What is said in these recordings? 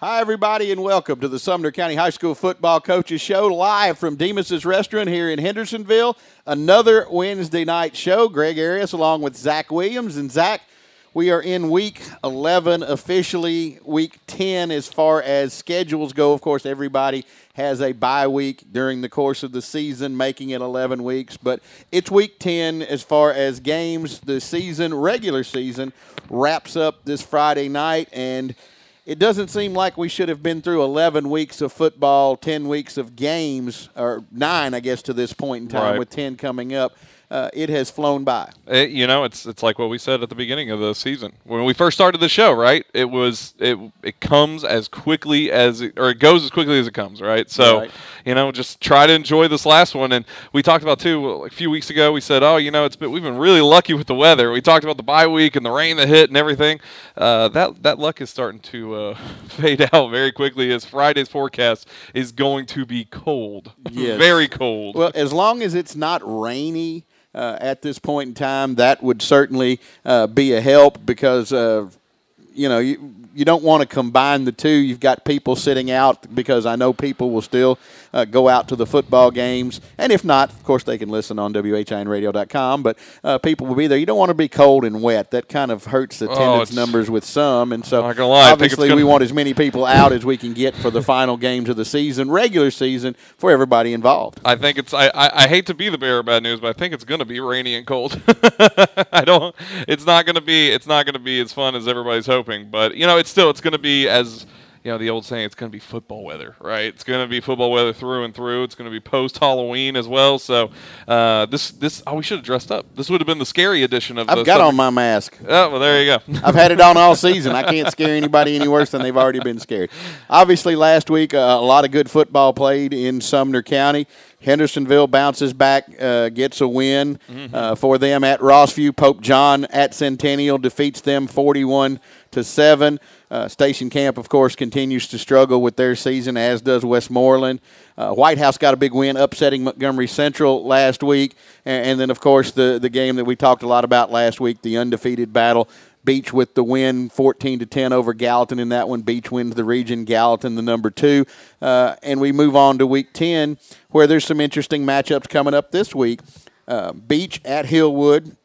Hi, everybody, and welcome to the Sumner County High School Football Coaches Show live from Demas's Restaurant here in Hendersonville. Another Wednesday night show. Greg Arias along with Zach Williams. And Zach, we are in week 11 officially, week 10 as far as schedules go. Of course, everybody has a bye week during the course of the season, making it 11 weeks. But it's week 10 as far as games. The season, regular season, wraps up this Friday night. And it doesn't seem like we should have been through 11 weeks of football, 10 weeks of games, or nine, I guess, to this point in time, Right. with 10 coming up. Uh, it has flown by. It, you know, it's it's like what we said at the beginning of the season when we first started the show, right? It was it it comes as quickly as it, or it goes as quickly as it comes, right? So, Right. you know, just try to enjoy this last one. And we talked about too a few weeks ago. We said, oh, you know, it's been we've been really lucky with the weather. We talked about the bye week and the rain that hit and everything. Uh, that that luck is starting to uh, fade out very quickly as Friday's forecast is going to be cold, Yes. very cold. Well, as long as it's not rainy at this point in time, that would certainly uh, be a help because, uh, you know, you, you don't want to combine the two. You've got people sitting out because I know people will still uh, go out to the football games. And if not, of course, they can listen on WHINradio.com, but uh, people will be there. You don't want to be cold and wet. That kind of hurts the attendance Oh, it's- numbers with some. And so, lie, I think it's obviously, we want as many people out as we can get for the final games of the season, regular season, for everybody involved. I think it's. I, I, I hate to be the bearer of bad news, but I think it's going to be rainy and cold. I don't. It's not going to be. It's not going to be as fun as everybody's hoping. But you know, it's still. It's going to be as. You know the old saying. It's going to be football weather, right? It's going to be football weather through and through. It's going to be post Halloween as well. So uh, this this. Oh, we should have dressed up. This would have been the scary edition of. I've the got summer- on my mask. Oh well, there you go. I've had it on all season. I can't scare anybody any worse than they've already been scared. Obviously, last week uh, a lot of good football played in Sumner County. Hendersonville bounces back, uh, gets a win uh, for them at Rossview. Pope John at Centennial defeats them forty-one to seven. Uh, Station Camp, of course, continues to struggle with their season, as does Westmoreland. Uh, White House got a big win, upsetting Montgomery Central last week, and, and then, of course, the the game that we talked a lot about last week, the undefeated battle. Beech with the win, 14 to 10 over Gallatin in that one. Beech wins the region. Gallatin the number two, uh, and we move on to week 10, where there's some interesting matchups coming up this week. Uh, Beech at Hillwood.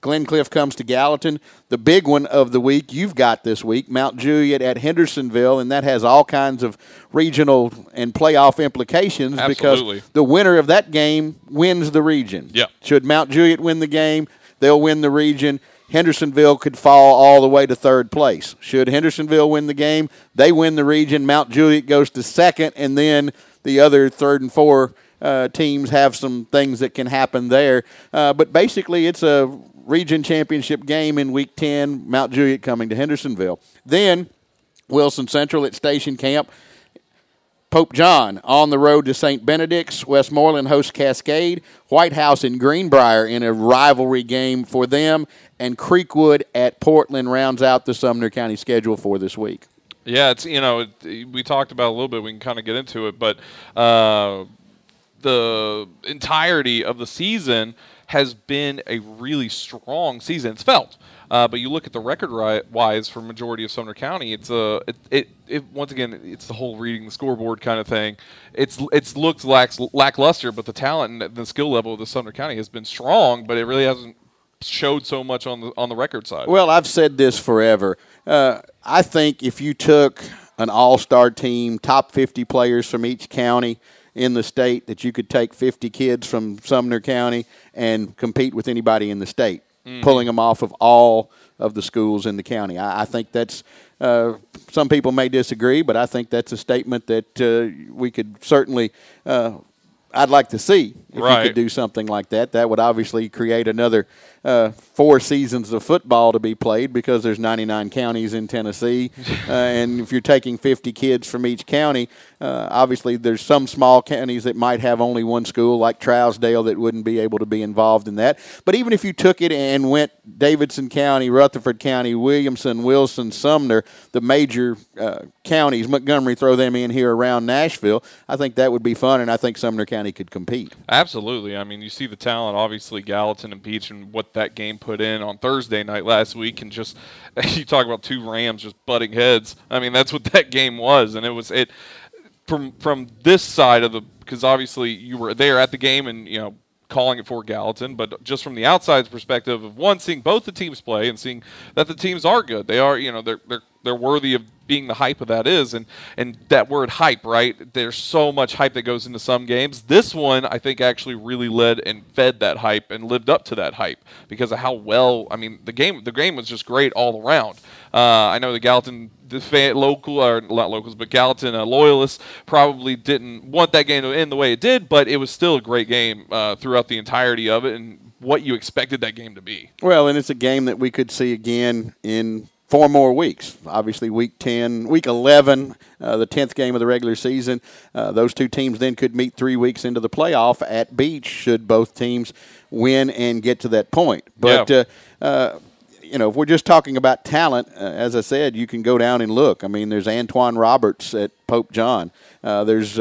Glencliff comes to Gallatin. The big one of the week you've got this week, Mount Juliet at Hendersonville, and that has all kinds of regional and playoff implications Absolutely. because the winner of that game wins the region. Yeah. Should Mount Juliet win the game, they'll win the region. Hendersonville could fall all the way to third place. Should Hendersonville win the game, they win the region. Mount Juliet goes to second, and then the other third and four uh, teams have some things that can happen there. Uh, but basically, it's a region championship game in week 10, Mount Juliet coming to Hendersonville. Then Wilson Central at Station Camp. Pope John on the road to St. Benedict's. Westmoreland hosts Cascade. White House in Greenbrier in a rivalry game for them. And Creekwood at Portland rounds out the Sumner County schedule for this week. Yeah, it's you know it, we talked about a little bit. We can kind of get into it, but uh, the entirety of the season has been a really strong season. It's felt, uh, but you look at the record wise for majority of Sumner County, it's a it, it, it once again it's the whole reading the scoreboard kind of thing. It's it's looked lax, lackluster, but the talent and the skill level of the Sumner County has been strong, but it really hasn't showed so much on the on the record side. Well, I've said this forever. Uh, I think if you took an all star team, top 50 players from each county in the state, that you could take 50 kids from Sumner County and compete with anybody in the state, pulling them off of all of the schools in the county. I, I think that's. Uh, some people may disagree, but I think that's a statement that uh, we could certainly. Uh, I'd like to see if you could do something like that. That would obviously create another uh, four seasons of football to be played because there's 99 counties in Tennessee, uh, and if you're taking 50 kids from each county, uh, obviously there's some small counties that might have only one school, like Trousdale, that wouldn't be able to be involved in that. But even if you took it and went Davidson County, Rutherford County, Williamson, Wilson, Sumner, the major uh, counties, Montgomery, throw them in here around Nashville, I think that would be fun, and I think Sumner County County could compete. Absolutely. I mean, you see the talent, obviously, Gallatin and Beech, and what that game put in on Thursday night last week, and just you talk about two Rams just butting heads. I mean, that's what that game was, and it was it from from this side of the because obviously you were there at the game, and you know calling it for Gallatin, but just from the outside's perspective of one seeing both the teams play and seeing that the teams are good. They are, you know, they're they're they're worthy of being the hype of that is and and that word hype right? There's so much hype that goes into some games. This one i think actually really led and fed that hype and lived up to that hype because of how well i mean the game the game was just great all around. Uh, i know the gallatin the fan, local or not locals but gallatin uh, loyalists probably didn't want that game to end the way it did but it was still a great game uh, throughout the entirety of it and what you expected that game to be. Well and it's a game that we could see again in four more weeks. Obviously, week 10, week 11, uh, the 10th game of the regular season. Uh, those two teams then could meet three weeks into the playoff at Beech should both teams win and get to that point. But, yeah. uh, uh you know, if we're just talking about talent, uh, as I said, you can go down and look. I mean, there's Antoine Roberts at Pope John. Uh, there's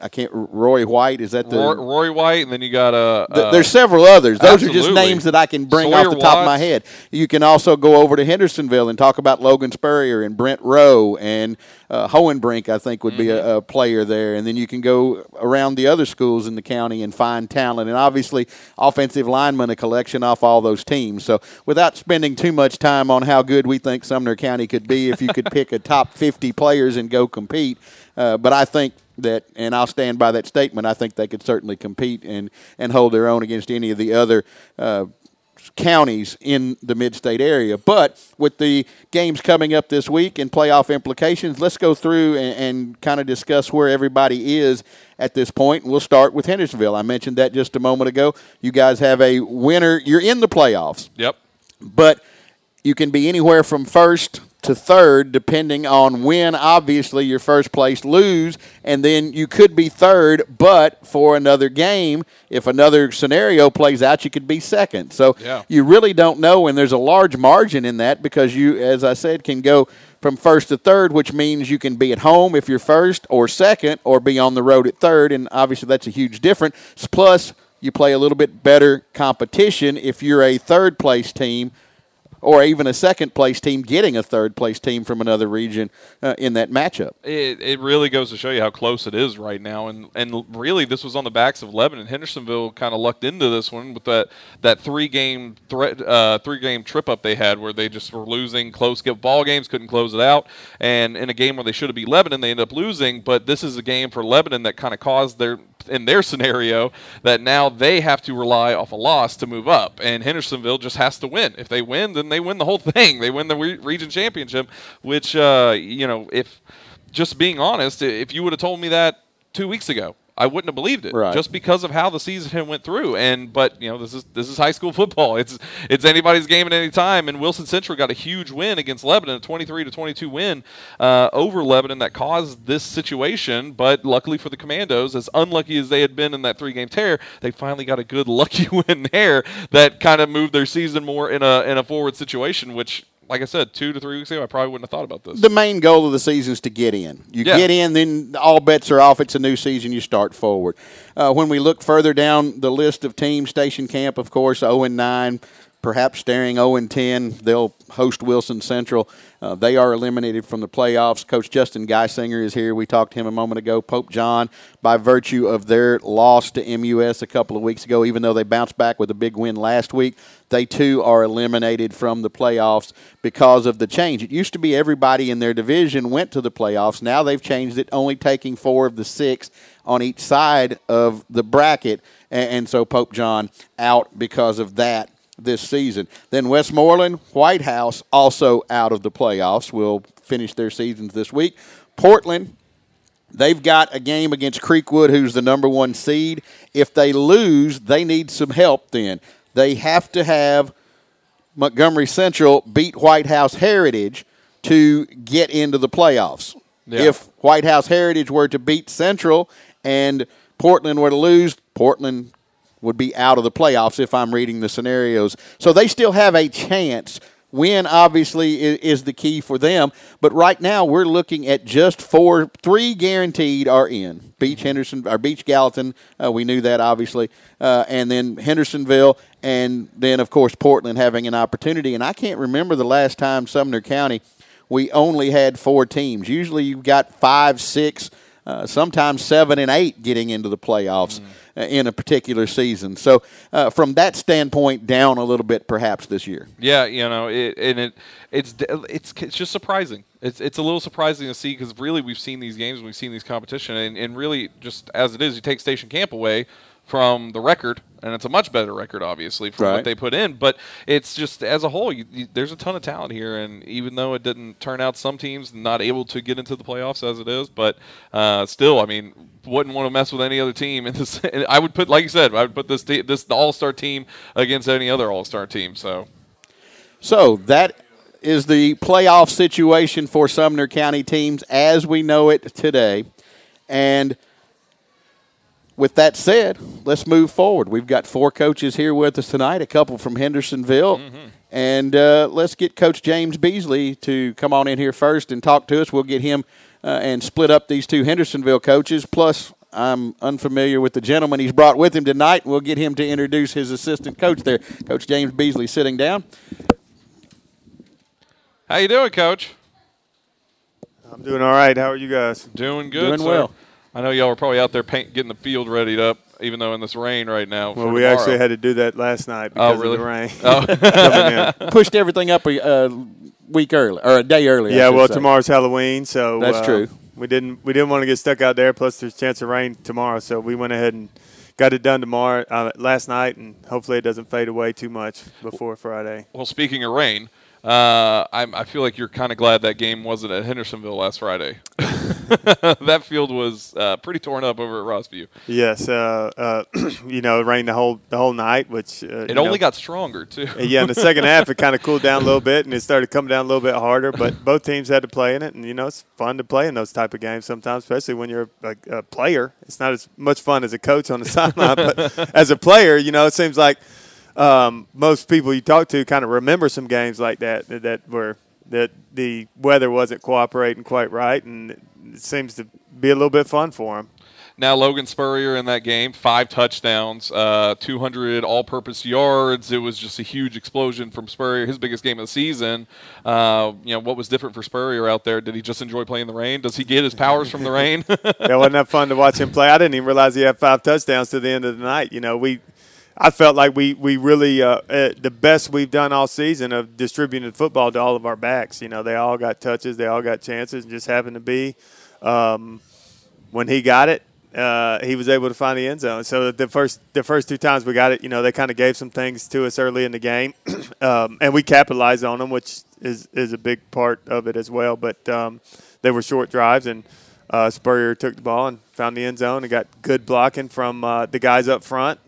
I can't. Roy White is that the Roy, Roy White, and then you got a. Uh, there's several others. Those absolutely. are just names that I can bring Sawyer off the top Watts. of my head. You can also go over to Hendersonville and talk about Logan Spurrier and Brent Rowe and uh, Hohenbrink. I think would mm-hmm. be a, mm-hmm. a, player there, and then you can go around the other schools in the county and find talent. And obviously, offensive linemen, a collection off all those teams. So without spending too much time on how good we think Sumner County could be, if you could pick a top 50 players and go compete, uh, but I think that, and I'll stand by that statement. I think they could certainly compete and, and hold their own against any of the other uh, counties in the mid-state area. But with the games coming up this week and playoff implications, let's go through and, and kind of discuss where everybody is at this point. We'll start with Hendersonville. I mentioned that just a moment ago. You guys have a winner. You're in the playoffs. Yep. But you can be anywhere from first to third, depending on when, obviously, your first place lose, and then you could be third, but for another game, if another scenario plays out, you could be second. So yeah. you really don't know, and there's a large margin in that because you, as I said, can go from first to third, which means you can be at home if you're first or second, or be on the road at third, and obviously that's a huge difference. Plus, you play a little bit better competition if you're a third place team or even a second place team getting a third place team from another region uh, in that matchup. It, it really goes to show you how close it is right now, and and really this was on the backs of Lebanon. Hendersonville kind of lucked into this one with that that three game threat uh, three game trip up they had where they just were losing close ball games, couldn't close it out, and in a game where they should have beat Lebanon, they end up losing. But this is a game for Lebanon that kind of caused their in their scenario that now they have to rely off a loss to move up, and Hendersonville just has to win. If they win, then they win the whole thing. They win the re- region championship, which uh, you know, if just being honest, if you would have told me that two weeks ago, I wouldn't have believed it right. just because of how the season went through. And but you know this is this is high school football. It's it's anybody's game at any time. And Wilson Central got a huge win against Lebanon, a 23 to 22 win uh, over Lebanon that caused this situation. But luckily for the Commandos, as unlucky as they had been in that three game tear, they finally got a good lucky win there that kind of moved their season more in a in a forward situation, which like I said, two to three weeks ago, I probably wouldn't have thought about this. The main goal of the season is to get in. You yeah. get in, then all bets are off. It's a new season. You start forward. Uh, when we look further down the list of teams, Station Camp, of course, zero oh and nine, perhaps staring zero and ten. They'll host Wilson Central. Uh, they are eliminated from the playoffs. Coach Justin Geisinger is here. We talked to him a moment ago. Pope John, by virtue of their loss to MUS a couple of weeks ago, even though they bounced back with a big win last week, they too are eliminated from the playoffs because of the change. It used to be everybody in their division went to the playoffs. Now they've changed it, only taking four of the six on each side of the bracket. And so Pope John out because of that this season. Then Westmoreland, White House also out of the playoffs. Will finish their seasons this week. Portland, they've got a game against Creekwood, who's the number one seed. If they lose, they need some help then. They have to have Montgomery Central beat White House Heritage to get into the playoffs. Yeah. If White House Heritage were to beat Central and Portland were to lose, Portland would be out of the playoffs if I'm reading the scenarios. So they still have a chance win obviously is, the key for them. But right now we're looking at just four, three guaranteed are in. Beech Henderson or Beech Gallatin, uh, we knew that obviously, uh, and then Hendersonville, and then of course Portland having an opportunity. And I can't remember the last time Sumner County we only had four teams. Usually you've got five, six. Uh, sometimes seven and eight getting into the playoffs mm. in a particular season. So, uh, from that standpoint, down a little bit perhaps this year. Yeah, you know, it, and it it's it's it's just surprising. It's it's a little surprising to see because really we've seen these games, and we've seen these competition, and, and really just as it is, you take Station Camp away from the record, and it's a much better record, obviously, from right. what they put in. But it's just as a whole, you, you, there's a ton of talent here, and even though it didn't turn out, some teams not able to get into the playoffs as it is, but uh, still, I mean, wouldn't want to mess with any other team. In this, I would put, like you said, I would put this this All Star team against any other All Star team. So, so that is the playoff situation for Sumner County teams as we know it today, and with that said, let's move forward. We've got four coaches here with us tonight, a couple from Hendersonville. Mm-hmm. And uh, let's get Coach James Beasley to come on in here first and talk to us. We'll get him uh, and split up these two Hendersonville coaches. Plus, I'm unfamiliar with the gentleman he's brought with him tonight. We'll get him to introduce his assistant coach there. Coach James Beasley sitting down. How you doing, Coach? I'm doing all right. How are you guys? Doing good. Doing sir. well. I know y'all were probably out there paint, getting the field readied up, even though in this rain right now. Well, we tomorrow. actually had to do that last night oh, because oh, really? of the rain. Oh. Pushed everything up a uh, week early or a day early. Yeah, well, say. tomorrow's Halloween, so that's uh, true. We didn't we didn't want to get stuck out there. Plus, there's a chance of rain tomorrow, so we went ahead and got it done tomorrow uh, last night, and hopefully it doesn't fade away too much before Friday. Well, speaking of rain, uh, i feel like you're kind of glad that game wasn't at Hendersonville last Friday. that field was uh, pretty torn up over at Rossview. Yes, uh, uh you know, it rained the whole the whole night, which uh, it only know, got stronger too. yeah, in the second half, it kind of cooled down a little bit, and it started coming down a little bit harder. But both teams had to play in it, and you know, it's fun to play in those type of games sometimes, especially when you're a, a player. It's not as much fun as a coach on the sideline, but as a player, you know, it seems like – um, most people you talk to kind of remember some games like that that were that the weather wasn't cooperating quite right, and it seems to be a little bit fun for them. Now Logan Spurrier in that game, five touchdowns, uh, 200 all-purpose yards. It was just a huge explosion from Spurrier, his biggest game of the season. Uh, you know what was different for Spurrier out there? Did he just enjoy playing the rain? Does he get his powers from the rain? yeah, wasn't that fun to watch him play? I didn't even realize he had five touchdowns to the end of the night. You know, we I felt like we we really uh, uh, the best we've done all season of distributing the football to all of our backs. You know, they all got touches, they all got chances, and just happened to be um, when he got it, uh, he was able to find the end zone. So the first the first two times we got it, you know, they kind of gave some things to us early in the game, um, and we capitalized on them, which is is a big part of it as well. But um, they were short drives, and uh, Spurrier took the ball and found the end zone and got good blocking from uh, the guys up front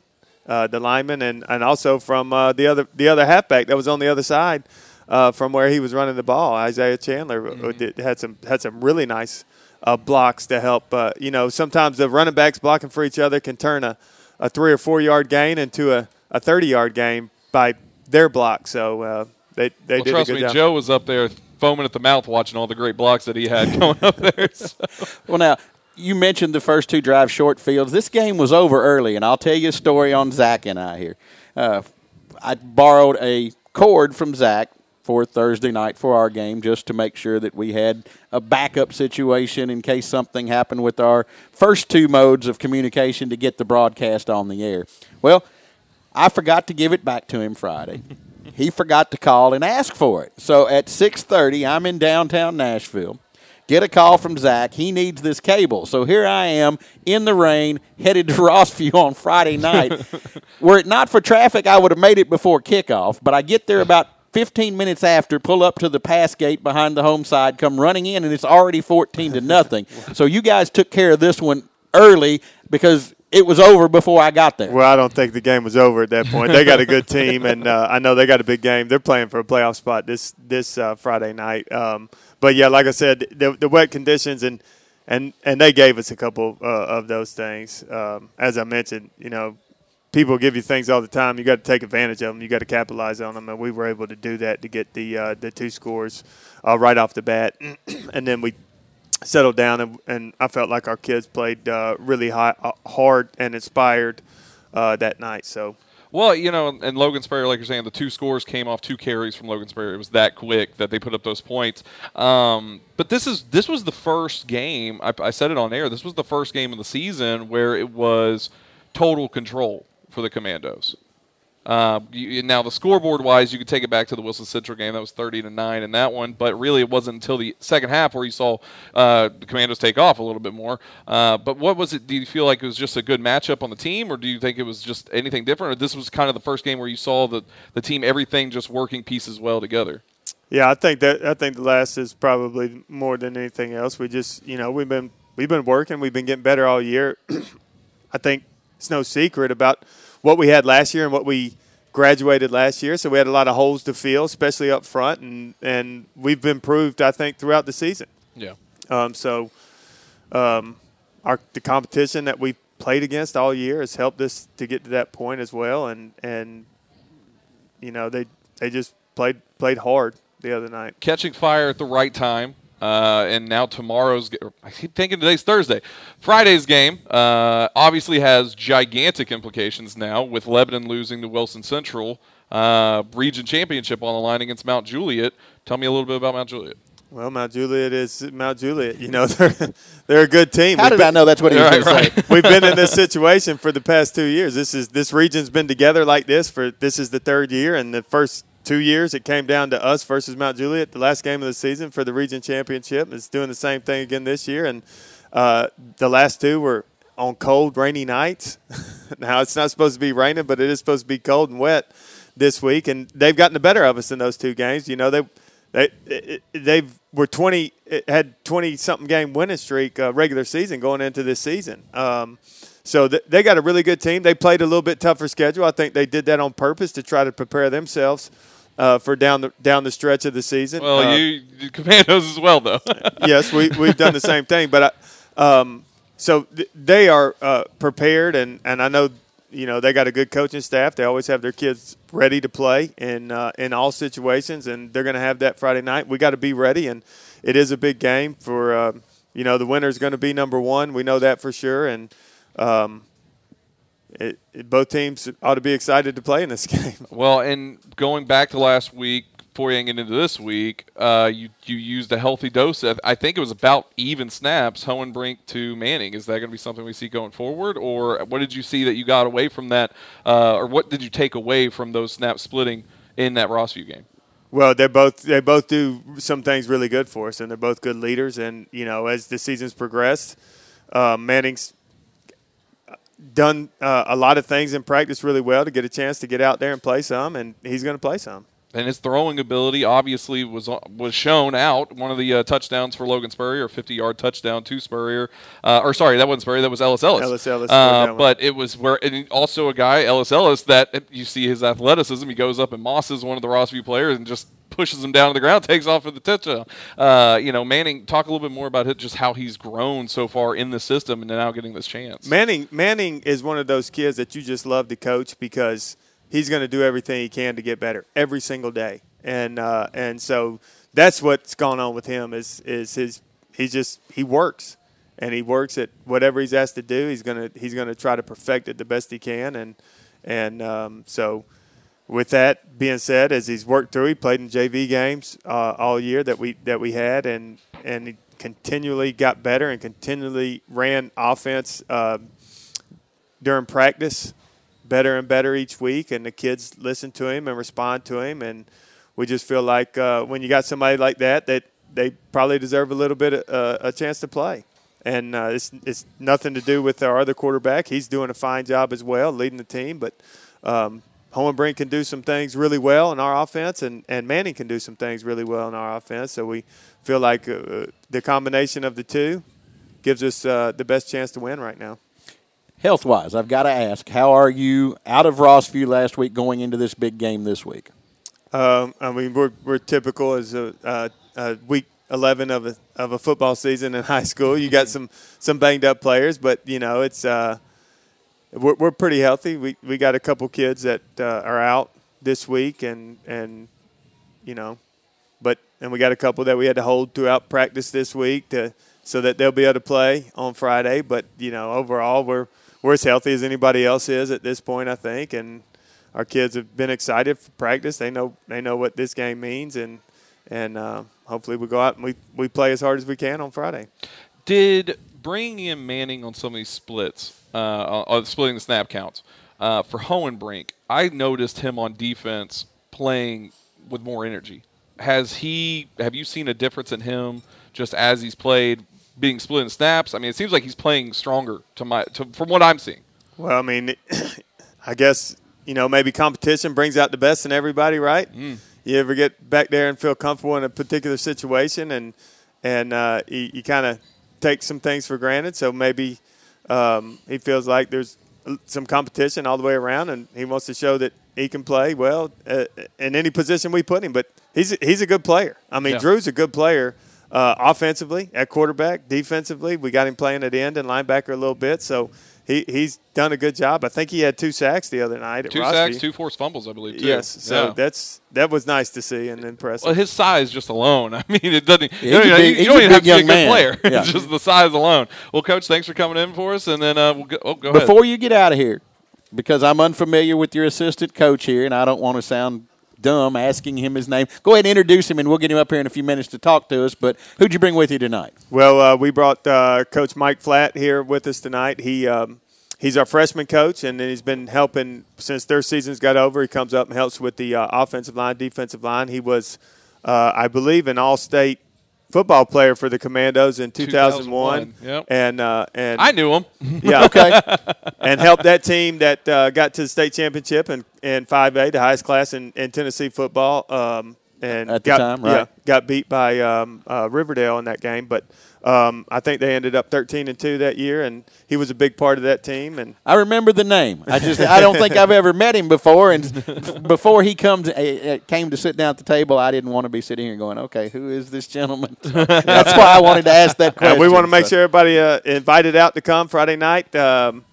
uh, the lineman, and, and also from uh, the other the other halfback that was on the other side uh, from where he was running the ball. Isaiah Chandler uh, mm-hmm. did, had some had some really nice uh, blocks to help. Uh, you know, sometimes the running backs blocking for each other can turn a, a three or four yard gain into a, a thirty yard gain by their block. So they they well, did trust me, job. Joe was up there foaming at the mouth watching all the great blocks that he had going up there. So. Well, now you mentioned the first two drive short fields. This game was over early, and I'll tell you a story on Zach and I here. Uh, I borrowed a cord from Zach for Thursday night for our game just to make sure that we had a backup situation in case something happened with our first two modes of communication to get the broadcast on the air. Well, I forgot to give it back to him Friday. he forgot to call and ask for it. So at 6:30, I'm in downtown Nashville get a call from Zach. He needs this cable. So here I am in the rain, headed to Rossview on Friday night. Were it not for traffic, I would have made it before kickoff. But I get there about 15 minutes after, pull up to the pass gate behind the home side, come running in, and it's already 14 to nothing. so you guys took care of this one early because it was over before I got there. Well, I don't think the game was over at that point. They got a good team, and uh, I know they got a big game. They're playing for a playoff spot this this uh, Friday night. Um, but yeah, like I said, the, the wet conditions and and and they gave us a couple uh, of those things. Um, as I mentioned, you know, people give you things all the time. You got to take advantage of them. You got to capitalize on them, and we were able to do that to get the uh, the two scores uh, right off the bat, and then we settled down, and, and I felt like our kids played uh, really high, uh, hard and inspired uh, that night. So. Well, you know, and Logan Spurrier, like you're saying, the two scores came off two carries from Logan Spurrier. It was that quick that they put up those points. Um, but this is this was the first game. I, I said it on air. This was the first game of the season where it was total control for the Commandos. Uh, you, now the scoreboard wise, you could take it back to the Wilson Central game. That was thirty to nine in that one, but really it wasn't until the second half where you saw uh, the Commandos take off a little bit more. Uh, but what was it? Do you feel like it was just a good matchup on the team, or do you think it was just anything different? Or this was kind of the first game where you saw the the team everything just working pieces well together? Yeah, I think that I think the last is probably more than anything else. We just you know we've been we've been working, we've been getting better all year. I think it's no secret about what we had last year and what we graduated last year. So we had a lot of holes to fill, especially up front, and and we've improved, I think, throughout the season. Yeah. Um, so um, our the competition that we played against all year has helped us to get to that point as well, and and you know they they just played played hard the other night. Catching fire at the right time. Uh, and now tomorrow's, I keep thinking today's Thursday. Friday's game uh, obviously has gigantic implications now with Lebanon losing to Wilson Central. Uh, region championship on the line against Mount Juliet. Tell me a little bit about Mount Juliet. Well, Mount Juliet is Mount Juliet. You know, they're, they're a good team. How We've did been, I know that's what he was right, going to say? We've been in this situation for the past two years. This is this region's been together like this for this is the third year, and the first two years it came down to us versus Mount Juliet, the last game of the season for the region championship. It's doing the same thing again this year, and uh, the last two were on cold, rainy nights. now it's not supposed to be raining, but it is supposed to be cold and wet this week, and they've gotten the better of us in those two games. You know they they they were twenty had twenty something game winning streak uh, regular season going into this season. Um, so th- they got a really good team. They played a little bit tougher schedule. I think they did that on purpose to try to prepare themselves uh, for down the down the stretch of the season. Well, uh, you, you commandos as well, though. yes, we we've done the same thing, but I, um, so th- they are uh, prepared, and and I know you know they got a good coaching staff. They always have their kids ready to play in uh, in all situations, and they're going to have that Friday night. We got to be ready, and it is a big game for uh, you know the winner is going to be number one. We know that for sure, and um, it, it, both teams ought to be excited to play in this game. Well, and going back to last week, before you get into this week, uh, you you used a healthy dose. Of, I think it was about even snaps, Hohenbrink to Manning. Is that going to be something we see going forward, or what did you see that you got away from that, uh, or what did you take away from those snaps splitting in that Rossview game? Well, they both they both do some things really good for us, and they're both good leaders. And you know, as the season's progressed, uh, Manning's done uh, a lot of things in practice really well to get a chance to get out there and play some, and he's going to play some. And his throwing ability obviously was was shown out. One of the uh, touchdowns for Logan Spurrier, 50 yard touchdown to Spurrier. Uh, or sorry, that wasn't Spurrier, that was Ellis Ellis. Ellis Ellis. Uh, but it was where and also a guy, Ellis Ellis, that you see his athleticism. He goes up and mosses one of the Rossview players and just pushes him down to the ground, takes off for the touchdown. Uh, you know, Manning, talk a little bit more about it, just how he's grown so far in the system and now getting this chance. Manning, Manning is one of those kids that you just love to coach because he's going to do everything he can to get better every single day, and uh, and so that's what's gone on with him is is his he just he works and he works at whatever he's asked to do. He's gonna he's gonna try to perfect it the best he can, and and um, so with that being said, as he's worked through, he played in JV games uh, all year that we that we had, and and he continually got better and continually ran offense uh, during practice, better and better each week. And the kids listen to him and respond to him, and we just feel like uh, when you got somebody like that, that they probably deserve a little bit of, uh, a chance to play. And uh, it's it's nothing to do with our other quarterback. He's doing a fine job as well, leading the team, but. Um, Hohenbrink can do some things really well in our offense, and, and Manning can do some things really well in our offense. So we feel like uh, the combination of the two gives us uh, the best chance to win right now. Health wise, I've got to ask, how are you out of Rossview last week going into this big game this week? Um, I mean, we're, we're typical as a, uh, a week 11 of a, of a football season in high school. You got some, some banged up players, but, you know, it's. Uh, we're, we're pretty healthy. We we got a couple kids that uh, are out this week, and and you know, but and we got a couple that we had to hold throughout practice this week to so that they'll be able to play on Friday. But you know, overall, we're we're as healthy as anybody else is at this point, I think, and our kids have been excited for practice. They know they know what this game means, and and uh, hopefully we go out and we, we play as hard as we can on Friday. Did bringing in Manning on some of these splits, uh, on splitting the snap counts uh, for Hohenbrink, I noticed him on defense playing with more energy. Has he? Have you seen a difference in him just as he's played, being split in snaps? I mean, it seems like he's playing stronger to my to, from what I'm seeing. Well, I mean, I guess you know maybe competition brings out the best in everybody, right? Mm. You ever get back there and feel comfortable in a particular situation, and and uh, you, you kind of take some things for granted. So maybe um, he feels like there's some competition all the way around, and he wants to show that he can play well uh, in any position we put him. But he's he's a good player. I mean, yeah. Drew's a good player uh, offensively at quarterback, defensively. We got him playing at end and linebacker a little bit, so he, he's done a good job. I think he had two sacks the other night. two sacks, two forced fumbles, I believe. Too. Yes, so yeah. that's that was nice to see and impressive. Well, his size just alone. I mean, it doesn't. Yeah, you don't, big, you don't even have to be a good man. player. Yeah. it's just the size alone. Well, coach, thanks for coming in for us, and then uh, we'll go. Oh, go Before ahead. you get out of here, because I'm unfamiliar with your assistant coach here, and I don't want to sound dumb asking him his name. Go ahead and introduce him, and we'll get him up here in a few minutes to talk to us. But who'd you bring with you tonight? Well, uh, we brought uh, Coach Mike Flatt here with us tonight. He um, he's our freshman coach, and he's been helping since their season's got over. He comes up and helps with the uh, offensive line, defensive line. He was, uh, I believe, an all-state football player for the Commandos in 2001. 2001 yep. And uh, and I knew him. Yeah, okay. and helped that team that uh, got to the state championship in, in 5A, the highest class in, in Tennessee football. Um, and at got, time, right? Yeah, got beat by um, uh, Riverdale in that game, but um, I think they ended up 13 and two that year, and he was a big part of that team. And I remember the name. I just I don't think I've ever met him before. And before he comes uh, came to sit down at the table, I didn't want to be sitting here going, "Okay, who is this gentleman?" That's why I wanted to ask that question. Uh, we want to make so. sure everybody uh, invited out to come Friday night, um,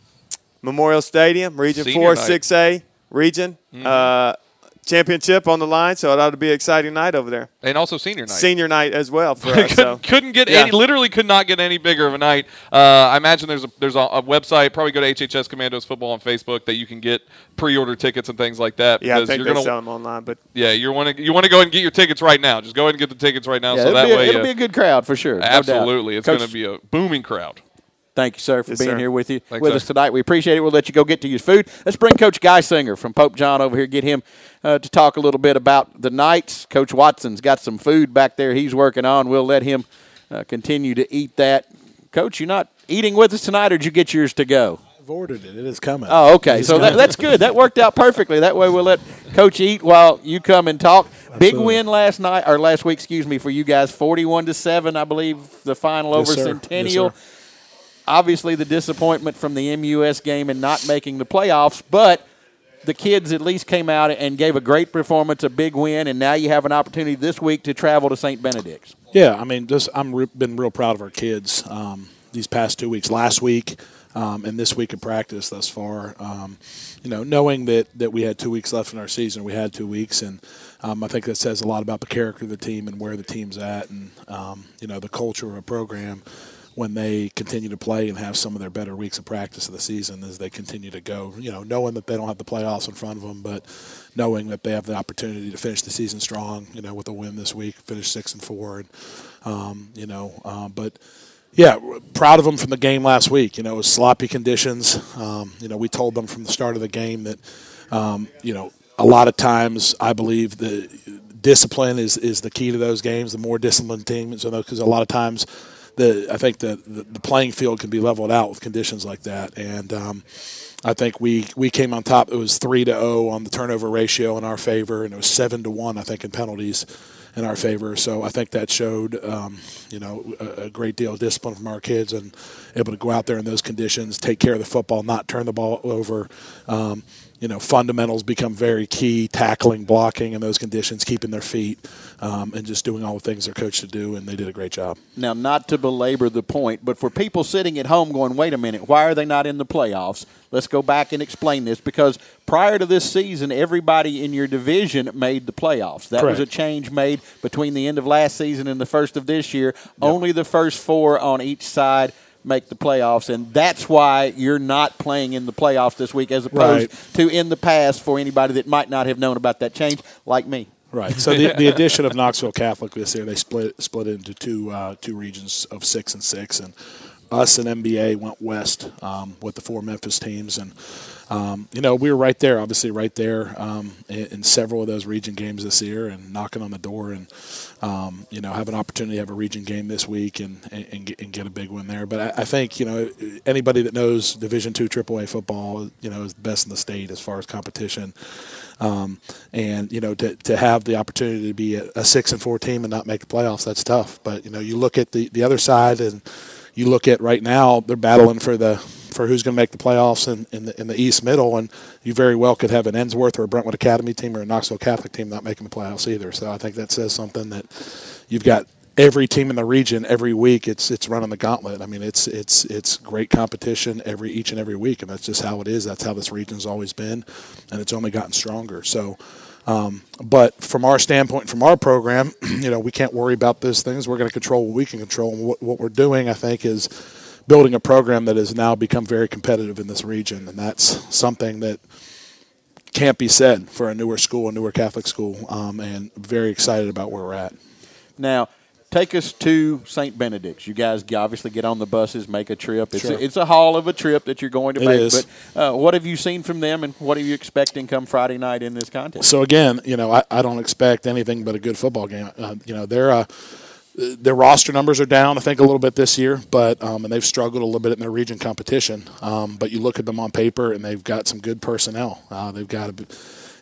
Memorial Stadium, Region Senior Four, Six A region. Mm-hmm. Uh, championship on the line, so it ought to be an exciting night over there. And also senior night. Senior night as well for us. so. Couldn't get yeah. any, literally could not get any bigger of a night. Uh, I imagine there's a there's a, a, website. Probably go to HHS Commandos Football on Facebook that you can get pre-order tickets and things like that. Yeah, I think you're they gonna, sell them online, but yeah, you want to you want to go and get your tickets right now. Just go ahead and get the tickets right now, yeah, so that a, way it'll uh, be a good crowd for sure. Absolutely, no it's going to be a booming crowd. Thank you, sir, for yes, being sir. here with you Thanks, with sir. us tonight. We appreciate it. We'll let you go get to your food. Let's bring Coach Geisinger from Pope John over here. Get him uh, to talk a little bit about the Knights. Coach Watson's got some food back there he's working on. We'll let him uh, continue to eat that. Coach, you're not eating with us tonight, or did you get yours to go? I've ordered it. It is coming. Oh, okay. So that, that's good. That worked out perfectly. That way we'll let Coach eat while you come and talk. Absolutely. Big win last night or last week, excuse me, for you guys. Forty-one to seven, I believe, the final yes, over sir. Centennial. Yes, obviously the disappointment from the MUS game and not making the playoffs, but the kids at least came out and gave a great performance, a big win, and now you have an opportunity this week to travel to St. Benedict's. Yeah, I mean, just I'm re- been real proud of our kids um, these past two weeks. Last week. Um, and this week of practice thus far, um, you know, knowing that, that we had two weeks left in our season, we had two weeks, and um, I think that says a lot about the character of the team and where the team's at, and um, you know, the culture of a program when they continue to play and have some of their better weeks of practice of the season as they continue to go. You know, knowing that they don't have the playoffs in front of them, but knowing that they have the opportunity to finish the season strong. You know, with a win this week, finish six and four, and um, you know, uh, but. Yeah, proud of them from the game last week. You know, it was sloppy conditions. Um, you know, we told them from the start of the game that, um, you know, a lot of times I believe the discipline is, is the key to those games. The more disciplined teams, because a lot of times the I think the, the, the playing field can be leveled out with conditions like that, and um, I think we we came on top. It was three to zero on the turnover ratio in our favor, and it was seven to one I think in penalties. in our favor. So I think that showed, um, you know, a, a, great deal of discipline from our kids and able to go out there in those conditions, take care of the football, not turn the ball over. Um, you know, fundamentals become very key, tackling, blocking in those conditions, keeping their feet, um, and just doing all the things they're coached to do, and they did a great job. Now, not to belabor the point, but for people sitting at home going, wait a minute, why are they not in the playoffs? Let's go back and explain this because prior to this season, everybody in your division made the playoffs. That Correct. was a change made between the end of last season and the first of this year. Yep. Only the first four on each side – make the playoffs, and that's why you're not playing in the playoffs this week, as opposed right. to in the past for anybody that might not have known about that change, like me. Right. So the, the addition of Knoxville Catholic this year, they split split into two uh, two regions of six and six, and us and MBA went west um, with the four Memphis teams, and um, you know, we were right there, obviously right there um, in, in, several of those region games this year, and knocking on the door, and um, you know, have an opportunity to have a region game this week and and, get, and get, a big win there. But I, I, think you know anybody that knows Division two AAA football, you know, is the best in the state as far as competition. Um, and you know, to, to have the opportunity to be a, a six and four team and not make the playoffs, that's tough. But you know, you look at the the other side and you look at right now, they're battling for the for who's going to make the playoffs in, in the in the East Middle, and you very well could have an Ensworth or a Brentwood Academy team or a Knoxville Catholic team not making the playoffs either. So I think that says something that you've got every team in the region every week. It's it's running the gauntlet. I mean, it's it's it's great competition every each and every week, and that's just how it is. That's how this region's always been, and it's only gotten stronger. So. Um, but from our standpoint, from our program, you know, we can't worry about those things. We're going to control what we can control. And what, what we're doing, I think, is building a program that has now become very competitive in this region. And that's something that can't be said for a newer school, a newer Catholic school, um, and very excited about where we're at. Now, take us to St. Benedict's. You guys obviously get on the buses, make a trip. It's, sure. a, it's a haul of a trip that you're going to it make. Is. But uh, what have you seen from them, and what are you expecting come Friday night in this contest? So again, you know, I, I don't expect anything but a good football game. Uh, you know, they're a their roster numbers are down, I think, a little bit this year, but um, and they've struggled a little bit in their region competition. Um, but you look at them on paper, and they've got some good personnel. Uh, they've got a,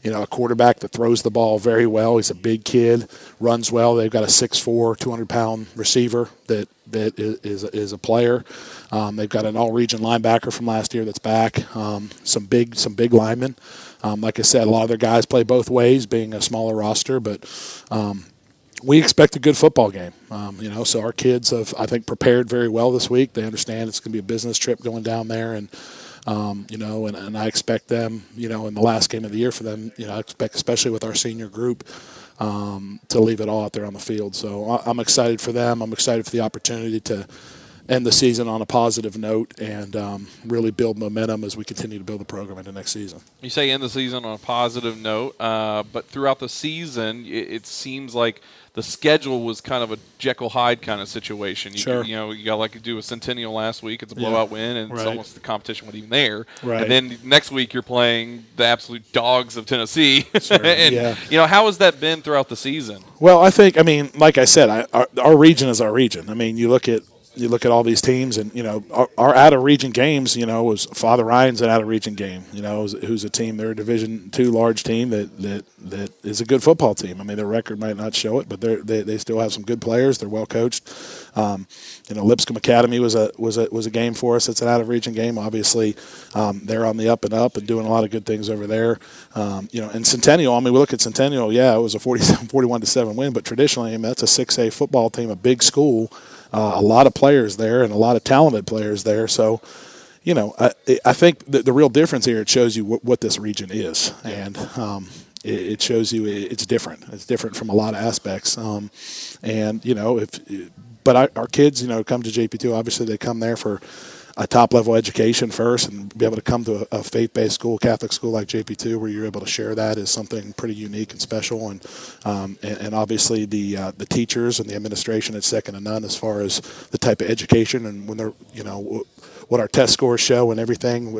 you know, a quarterback that throws the ball very well. He's a big kid, runs well. They've got a 6'4", 200 pound receiver that that is is a player. Um, they've got an all region linebacker from last year that's back. Um, some big some big linemen. Um, like I said, a lot of their guys play both ways, being a smaller roster, but um, we expect a good football game. Um, you know, so our kids have, I think, prepared very well this week. They understand it's going to be a business trip going down there, and um, you know, and, and I expect them, you know, in the last game of the year for them, you know, I expect, especially with our senior group, um, to leave it all out there on the field. So I'm excited for them. I'm excited for the opportunity to end the season on a positive note and um, really build momentum as we continue to build the program into next season. You say end the season on a positive note, uh, but throughout the season, it, it, seems like the schedule was kind of a Jekyll Hyde kind of situation. You, sure. you know, you got like you do a Centennial last week. It's a blowout yeah. win, and right. it's almost the competition wasn't even there. Right. And then next week you're playing the absolute dogs of Tennessee. Sure. and yeah. you know, how has that been throughout the season? Well, I think I mean, like I said, I, our, our region is our region. I mean, you look at you look at all these teams, and you know our, our out of region games. You know, was Father Ryan's an out of region game. You know, who's a team? They're a Division two large team that that that is a good football team. I mean, their record might not show it, but they they still have some good players. They're well coached. Um, you know, Lipscomb Academy was a was a was a game for us. It's an out of region game. Obviously, um, they're on the up and up and doing a lot of good things over there. Um, you know, and Centennial. I mean, we look at Centennial. Yeah, it was a 47, 41 to seven win, but traditionally, I mean, that's a six A football team, a big school uh, a lot of players there and a lot of talented players there. So, you know, I, I think the, the real difference here it shows you what, what this region is, and um, it, it, shows you it's different. It's different from a lot of aspects. Um, and you know, if but our, our kids, you know, come to JP two. Obviously, they come there for a top level education first and be able to come to a, a faith based school, Catholic school like JP2, where you're able to share that is something pretty unique and special. And um, and, and, obviously the uh, the teachers and the administration is second to none as far as the type of education and when they're you know what our test scores show and everything.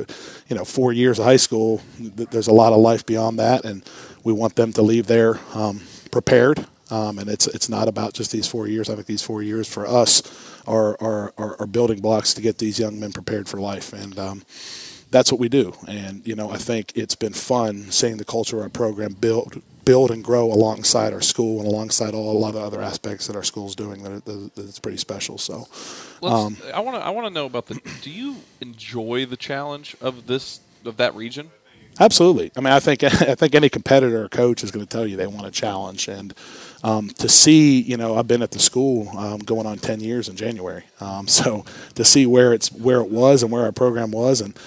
You know, four years of high school, there's a lot of life beyond that, and we want them to leave there um, prepared. Um, and it's it's not about just these four years. I think these four years for us are are, are, are building blocks to get these young men prepared for life, and um, that's what we do. And you know, I think it's been fun seeing the culture of our program build build and grow alongside our school and alongside all a lot of other aspects that our school's doing that, are, that it's pretty special. So, um, I want to I want to know about the. Do you enjoy the challenge of this of that region? Absolutely. I mean, I think I think any competitor or coach is going to tell you they want a challenge, and um, to see, you know, I've been at the school um, going on ten years in January, um, so to see where it's where it was and where our program was, and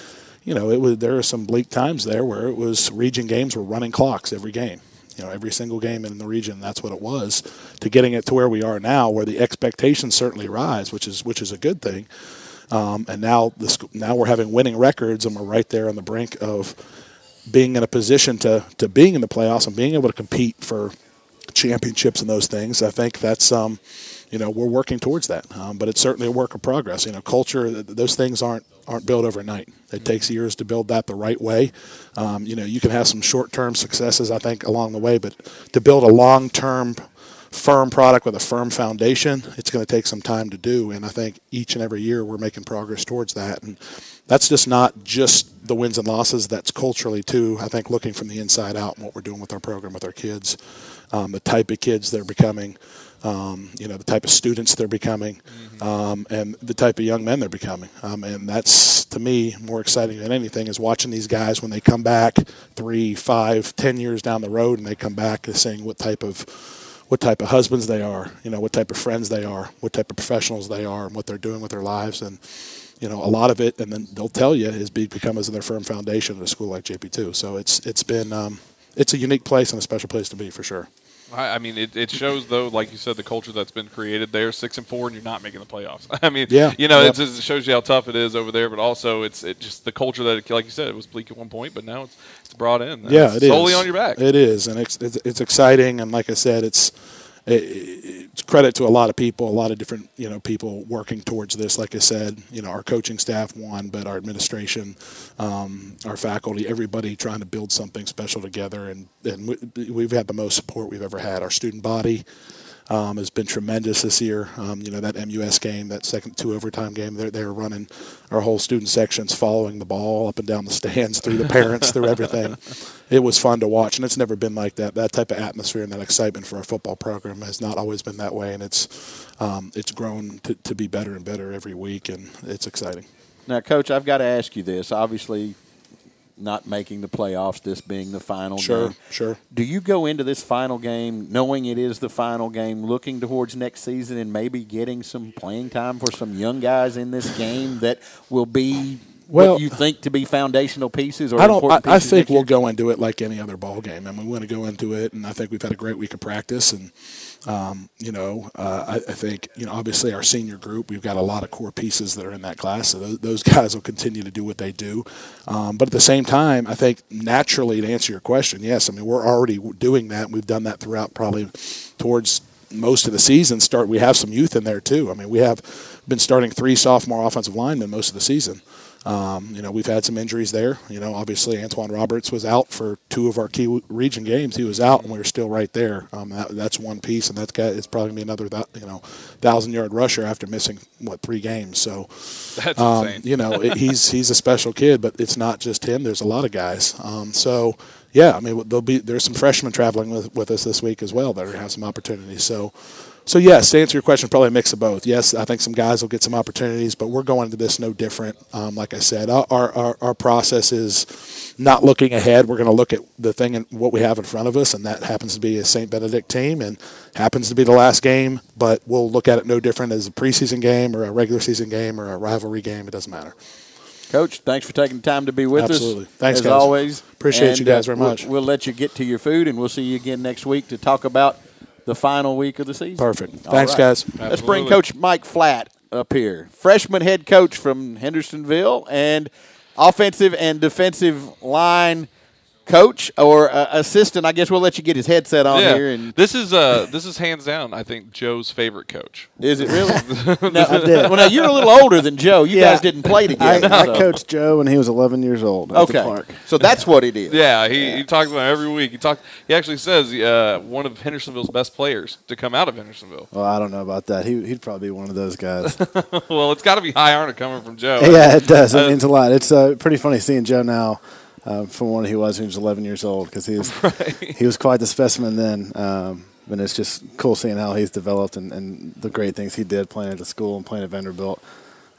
you know, it was there are some bleak times there where it was region games were running clocks every game. You know, every single game in the region, that's what it was. To getting it to where we are now, where the expectations certainly rise, which is which is a good thing. Um, and now this now we're having winning records, and we're right there on the brink of being in a position to to being in the playoffs and being able to compete for championships and those things. I think that's um, you know we're working towards that, um, but it's certainly a work of progress. You know, culture those things aren't aren't built overnight. It takes years to build that the right way. Um, you know, you can have some short term successes, I think, along the way, but to build a long term firm product with a firm foundation, it's going to take some time to do. And I think each and every year we're making progress towards that. And that's just not just the wins and losses. That's culturally too. I think looking from the inside out and what we're doing with our program with our kids, um, the type of kids they're becoming, um, you know, the type of students they're becoming, mm-hmm. um, and the type of young men they're becoming. Um, and that's, to me, more exciting than anything is watching these guys when they come back three, five, ten years down the road and they come back and seeing what type of what type of husbands they are, you know, what type of friends they are, what type of professionals they are, and what they're doing with their lives. And, you know, a lot of it, and then they'll tell you, is become as their firm foundation at a school like JP2. So it's it's been um, it's a unique place and a special place to be for sure. I, I mean, it, it shows though, like you said, the culture that's been created there. Six and four, and you're not making the playoffs. I mean, yeah, you know, yeah. it just shows you how tough it is over there. But also, it's it just the culture that, it, like you said, it was bleak at one point, but now it's it's brought in. Yeah, it's solely on your back. It is, and it's, it's it's exciting. And like I said, it's it's credit to a lot of people, a lot of different you know people working towards this. Like I said, you know our coaching staff one, but our administration, um, our faculty, everybody trying to build something special together, and and we've had the most support we've ever had. Our student body um, has been tremendous this year. Um, you know that MUS game, that second two overtime game, they're they're running our whole student sections following the ball up and down the stands through the parents through everything. It was fun to watch, and it's never been like that. That type of atmosphere and that excitement for our football program has not always been that way, and it's um, it's grown to, to be better and better every week, and it's exciting. Now, Coach, I've got to ask you this. Obviously, not making the playoffs, this being the final sure, game. Sure, sure. Do you go into this final game knowing it is the final game, looking towards next season and maybe getting some playing time for some young guys in this game that will be well, what you think to be foundational pieces or I don't. I, I, think we'll go into it like any other ball game. Mean, we want to go into it, and I think we've had a great week of practice, and um, you know, uh, I, I, think you know, obviously our senior group, we've got a lot of core pieces that are in that class, so those, those guys will continue to do what they do. Um, but at the same time, I think naturally, to answer your question, yes, I mean we're already doing that. We've done that throughout probably towards most of the season. Start we have some youth in there too. I mean, we have been starting three sophomore offensive linemen most of the season. Um, you know, we've had some injuries there. You know, obviously Antoine Roberts was out for two of our key region games. He was out, and we were still right there. Um, that, that's one piece, and that's got it's probably gonna be another you know thousand yard rusher after missing what three games. So that's um, insane. You know, it, he's he's a special kid, but it's not just him. There's a lot of guys. Um, so yeah, I mean, there'll be there's some freshmen traveling with, with us this week as well that are have some opportunities. So so yes, to answer your question, probably a mix of both. Yes, I think some guys will get some opportunities, but we're going into this no different. Um, like I said, our, our our process is not looking ahead. We're going to look at the thing and what we have in front of us, and that happens to be a St. Benedict team, and happens to be the last game. But we'll look at it no different as a preseason game or a regular season game or a rivalry game. It doesn't matter. Coach, thanks for taking the time to be with Absolutely. us. Absolutely. Thanks, as guys. always. Appreciate and, you guys uh, very much. We'll, we'll let you get to your food, and we'll see you again next week to talk about the final week of the season. Perfect. All Thanks, right. guys. Absolutely. Let's bring Coach Mike Flatt up here, freshman head coach from Hendersonville and offensive and defensive line coach or uh, assistant. I guess we'll let you get his headset on yeah. here. And this is uh, this is hands down. I think Joe's favorite coach. Is it really? no, I did. Well, now you're a little older than Joe. You yeah. guys didn't play together. I, so. I, coached Joe when he was 11 years old. okay, so that's what it is. Yeah, he, yeah. he talks about every week. He talks. He actually says uh, one of Hendersonville's best players to come out of Hendersonville. Well, I don't know about that. He, would probably be one of those guys. well, it's got to be high honor coming from Joe. Yeah, it does. It uh, means a lot. It's uh, pretty funny seeing Joe now uh, from what he was when he was 11 years old because he was he was quite the specimen then. Um, and it's just cool seeing how he's developed and, and the great things he did playing at the school and playing at Vanderbilt.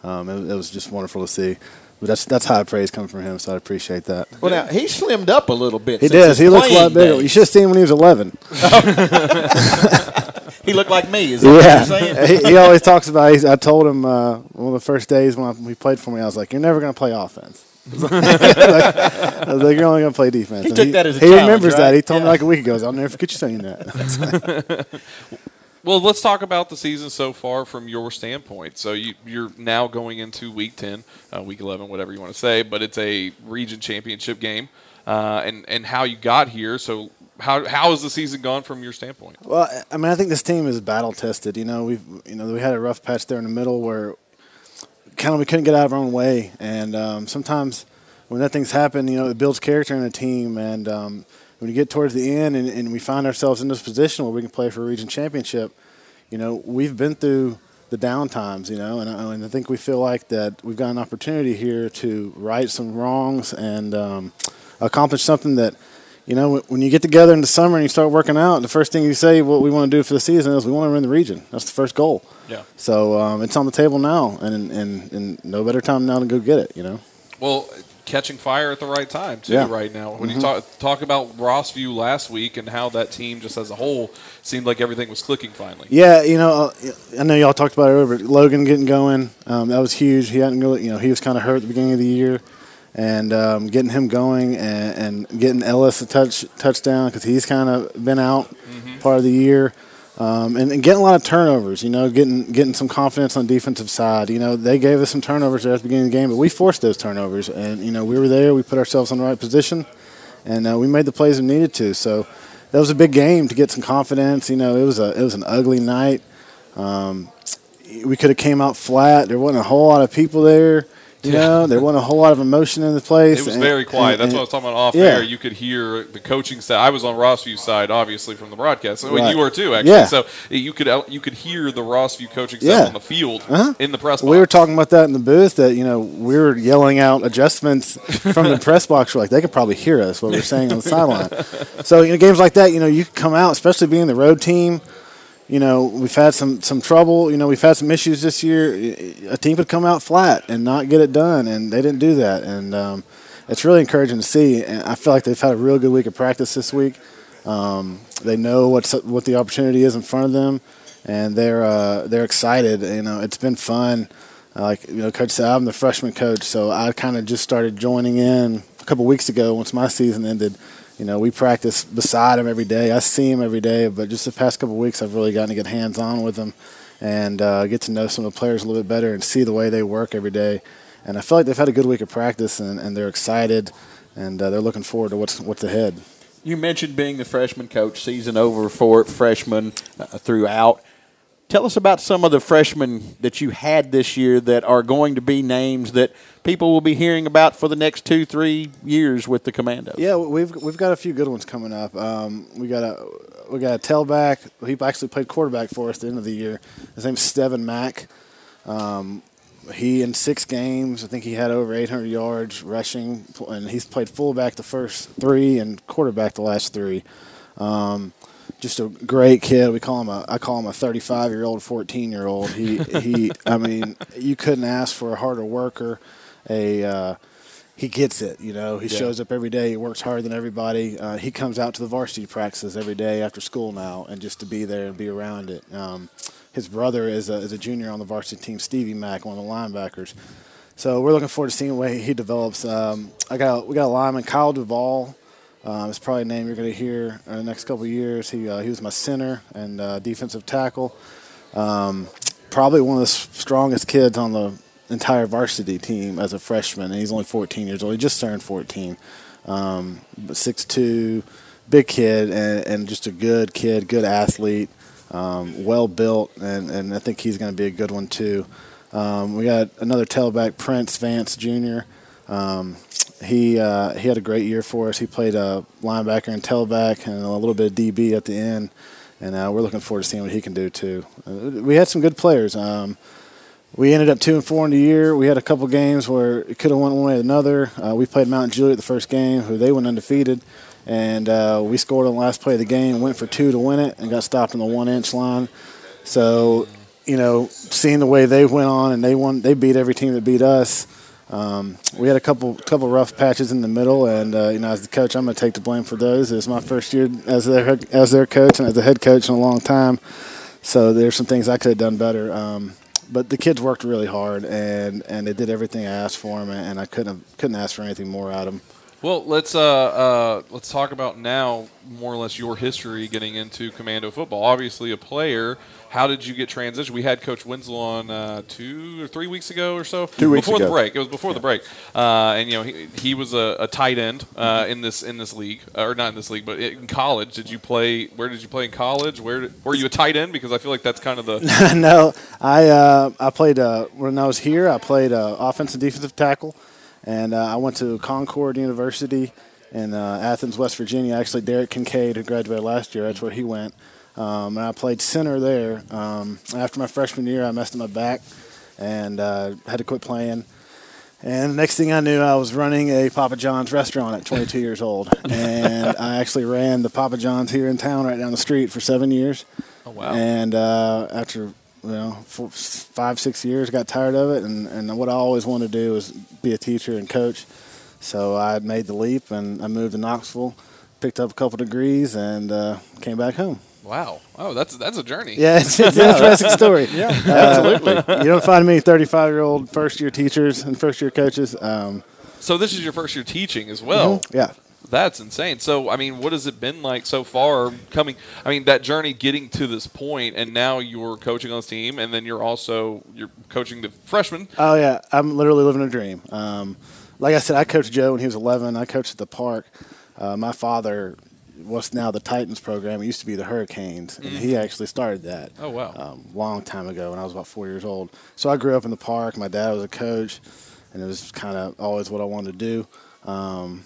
Um, it, it was just wonderful to see. But that's that's high praise coming from him, so I appreciate that. Well, now he slimmed up a little bit. He does. He looks a lot bigger. You should have seen him when he was 11. He looked like me. Is that what you're saying? Yeah, he, he always talks about. He's, I told him uh, one of the first days when I, he played for me, I was like, "You're never going to play offense." I was like, "You're only going to play defense." He And took that as a he challenge, remembers right? that. He told me like a week ago. I'll never forget you saying that. Well, let's talk about the season so far from your standpoint. So you, you're now going into week 10, uh, week 11, whatever you want to say, but it's a region championship game, uh, and and how you got here. So how how has the season gone from your standpoint? Well, I mean, I think this team is battle tested. You know, we've you know we had a rough patch there in the middle where kind of we couldn't get out of our own way, and um, sometimes when that things happen, you know, it builds character in a team, and um, when you get towards the end and, and we find ourselves in this position where we can play for a region championship, you know, we've been through the down times, you know, and, I- and I think we feel like that we've got an opportunity here to right some wrongs and um, accomplish something that, you know, when you get together in the summer and you start working out, the first thing you say, what we want to do for the season is we want to win the region. That's the first goal. Yeah. So um, it's on the table now, and, and and no better time now to go get it. You know. Well, catching fire at the right time too. Yeah. Mm-hmm. Right now, when you talk talk about Rossview last week and how that team just as a whole seemed like everything was clicking finally. Yeah, you know, uh, I know y'all talked about it earlier, but Logan getting going, um, that was huge. He hadn't really, you know, he was kind of hurt at the beginning of the year, and um, getting him going and, and getting Ellis a touch touchdown because he's kind of been out part of the year. Um, and, and getting a lot of turnovers, you know, getting getting some confidence on the defensive side. You know, they gave us some turnovers there at the beginning of the game, but we forced those turnovers, and you know, we were there. We put ourselves in the right position, and uh, we made the plays we needed to. So that was a big game to get some confidence. You know, it was a it was an ugly night. Um, we could have came out flat. There wasn't a whole lot of people there. You know, there wasn't a whole lot of emotion in the place. It was and- very quiet. and- That's what I was talking about off yeah. air. You could hear the coaching staff. I was on Rossview's side, obviously from the broadcast. So Right. you were too, actually. Yeah. So you could you could hear the Rossview coaching staff Yeah. on the field Uh-huh. in the press. Box. We were talking about that in the booth. That you know we were yelling out adjustments from the press box. We're like they could probably hear us what we're saying on the sideline. So you know games like that, you know you come out, especially being the road team. You know we've had some some trouble. You know we've had some issues this year. A team could come out flat and not get it done, and they didn't do that. And um, it's really encouraging to see. And I feel like they've had a real good week of practice this week. Um, they know what's what the opportunity is in front of them, and they're uh, they're excited. You know, it's been fun. Uh, like you know, Coach said, I'm the freshman coach, so I kind of just started joining in a couple weeks ago once my season ended. You know, we practice beside him every day. I see him every day, but just the past couple weeks, I've really gotten to get hands on with him and uh, get to know some of the players a little bit better and see the way they work every day. And I feel like they've had a good week of practice, and, and they're excited, and uh, they're looking forward to what's what's ahead. You mentioned being the freshman coach, season over for freshmen uh, throughout. Tell us about some of the freshmen that you had this year that are going to be names that people will be hearing about for the next two, three years with the Commandos. Yeah, we've we've got a few good ones coming up. Um, we got a we got a tailback. He actually played quarterback for us at the end of the year. His name's Steven Mack. Um, he in six games, I think he had over 800 yards rushing, and he's played fullback the first three and quarterback the last three. Um, just a great kid. We call him a I call him a 35 year old, 14 year old. He he. I mean, you couldn't ask for a harder worker. A uh, he gets it. You know, he shows up every day. He works harder than everybody. Uh, he comes out to the varsity practices every day after school now, and just to be there and be around it. Um, his brother is a, is a junior on the varsity team, Stevie Mack, one of the linebackers. So we're looking forward to seeing the way he develops. Um, I got we got a lineman, Kyle Duvall. Um, it's probably a name you're going to hear in the next couple years. He uh, he was my center and uh, defensive tackle. Um, probably one of the strongest kids on the entire varsity team as a freshman, and he's only 14 years old. He just turned 14. Um, but 6'2", big kid, and, and just a good kid, good athlete, um, well built, and, and I think he's going to be a good one too. Um, we got another tailback, Prince Vance Jr. Um, he uh, he had a great year for us. He played a linebacker and tailback and a little bit of DB at the end, and uh, we're looking forward to seeing what he can do too. Uh, we had some good players. Um, we ended up two and four in the year. We had a couple games where it could have went one way or another. Uh, we played Mount Juliet the first game, who they went undefeated, and uh, we scored on the last play of the game, went for two to win it, and got stopped on the one inch line. So, you know, seeing the way they went on and they won, they beat every team that beat us. Um, we had a couple couple rough patches in the middle, and uh, you know, as the coach, I'm going to take the blame for those. It's my first year as their as their coach and as the head coach in a long time. So there's some things I could have done better. Um, but the kids worked really hard, and, and they did everything I asked for them, and I couldn't have, couldn't ask for anything more out of them. Well, let's uh, uh, let's talk about now more or less your history getting into commando football. Obviously, a player. How did you get transitioned? We had Coach Winslow on uh, two or three weeks ago or so. Two weeks before ago. the break. It was before the break, uh, and you know he, he was a, a tight end uh, in this in this league, or not in this league, but in college. Did you play? Where did you play in college? Where did, were you a tight end? Because I feel like that's kind of the no, I uh, I played uh, when I was here. I played uh, offensive and defensive tackle, and uh, I went to Concord University in uh, Athens, West Virginia. Actually, Derek Kincaid, who graduated last year, that's where he went. Um, and I played center there. Um, after my freshman year, I messed up my back and uh, had to quit playing. And the next thing I knew, I was running a Papa John's restaurant at 22 years old. And I actually ran the Papa John's here in town right down the street for seven years. Oh wow! And uh, after you know four, five six years, got tired of it, and, and what I always wanted to do was be a teacher and coach. So I made the leap, and I moved to Knoxville, picked up a couple degrees, and uh, came back home. wow! Oh, that's that's a journey. Yeah, it's, it's an interesting story. Yeah, Absolutely. you don't find many 35 year old first year teachers and first year coaches. Um, So this is your first year teaching as well. yeah. That's insane. So, I mean, what has it been like so far coming? I mean, that journey getting to this point, and now you're coaching on this team, and then you're also you're coaching the freshmen. Oh yeah, I'm literally living a dream. Um, like I said, I coached Joe when he was 11. I coached at the park. Uh, my father, what's now the Titans program, it used to be the Hurricanes, and he actually started that. Oh, wow. Um, long time ago when I was about four years old. So I grew up in the park. My dad was a coach, and it was kind of always what I wanted to do. Um,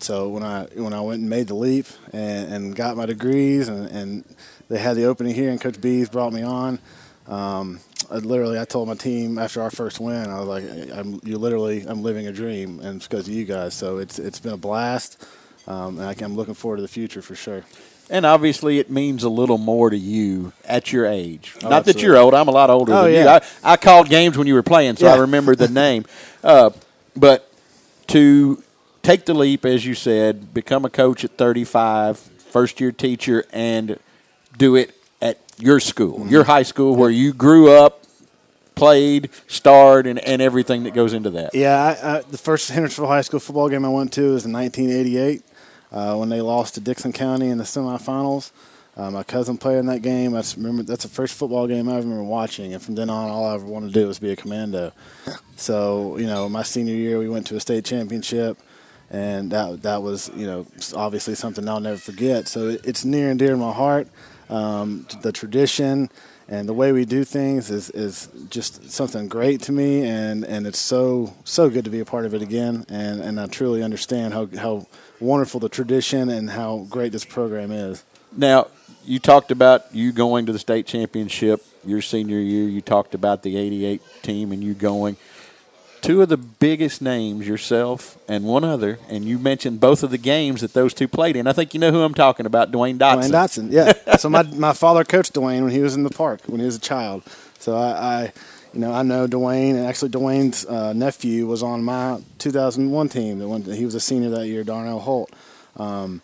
so when I when I went and made the leap and, and got my degrees and, and they had the opening here and Coach Bees brought me on. Um, I literally, I told my team after our first win, I was like, "I'm you literally, I'm living a dream, and it's because of you guys." So it's it's been a blast, um, and I I'm looking forward to the future for sure. And obviously, it means a little more to you at your age. Oh, Not that you're old. I'm a lot older Oh, than you. I, I called games when you were playing, so I remember the name. Uh, but to take the leap, as you said, become a coach at 35, first year teacher, and do it at your school, Mm-hmm. your high school, where you grew up, played, starred, and, and everything that goes into that. Yeah, I, I, the first Hendersonville High School football game I went to was in 1988 uh, when they lost to Dickson County in the semifinals. Uh, my cousin played in that game. I remember that's the first football game I remember watching, and from then on, all I ever wanted to do was be a commando. So, you know, my senior year, we went to a state championship, and that that was, you know, obviously something I'll never forget. So it, it's near and dear to my heart. Um, the tradition and the way we do things is, is just something great to me, and, and it's so so good to be a part of it again. And, and I truly understand how how wonderful the tradition and how great this program is. Now, you talked about you going to the state championship your senior year. You talked about the 88 team and you going. Two of the biggest names, yourself and one other, and you mentioned both of the games that those two played in. I think you know who I'm talking about, Dwayne Dotson. Dwayne Dotson, yeah. so my my father coached Dwayne when he was in the park when he was a child. So I, I you know, I know Dwayne, and actually Dwayne's uh, nephew was on my 2001 team. That went, he was a senior that year, Darnell Holt. Um,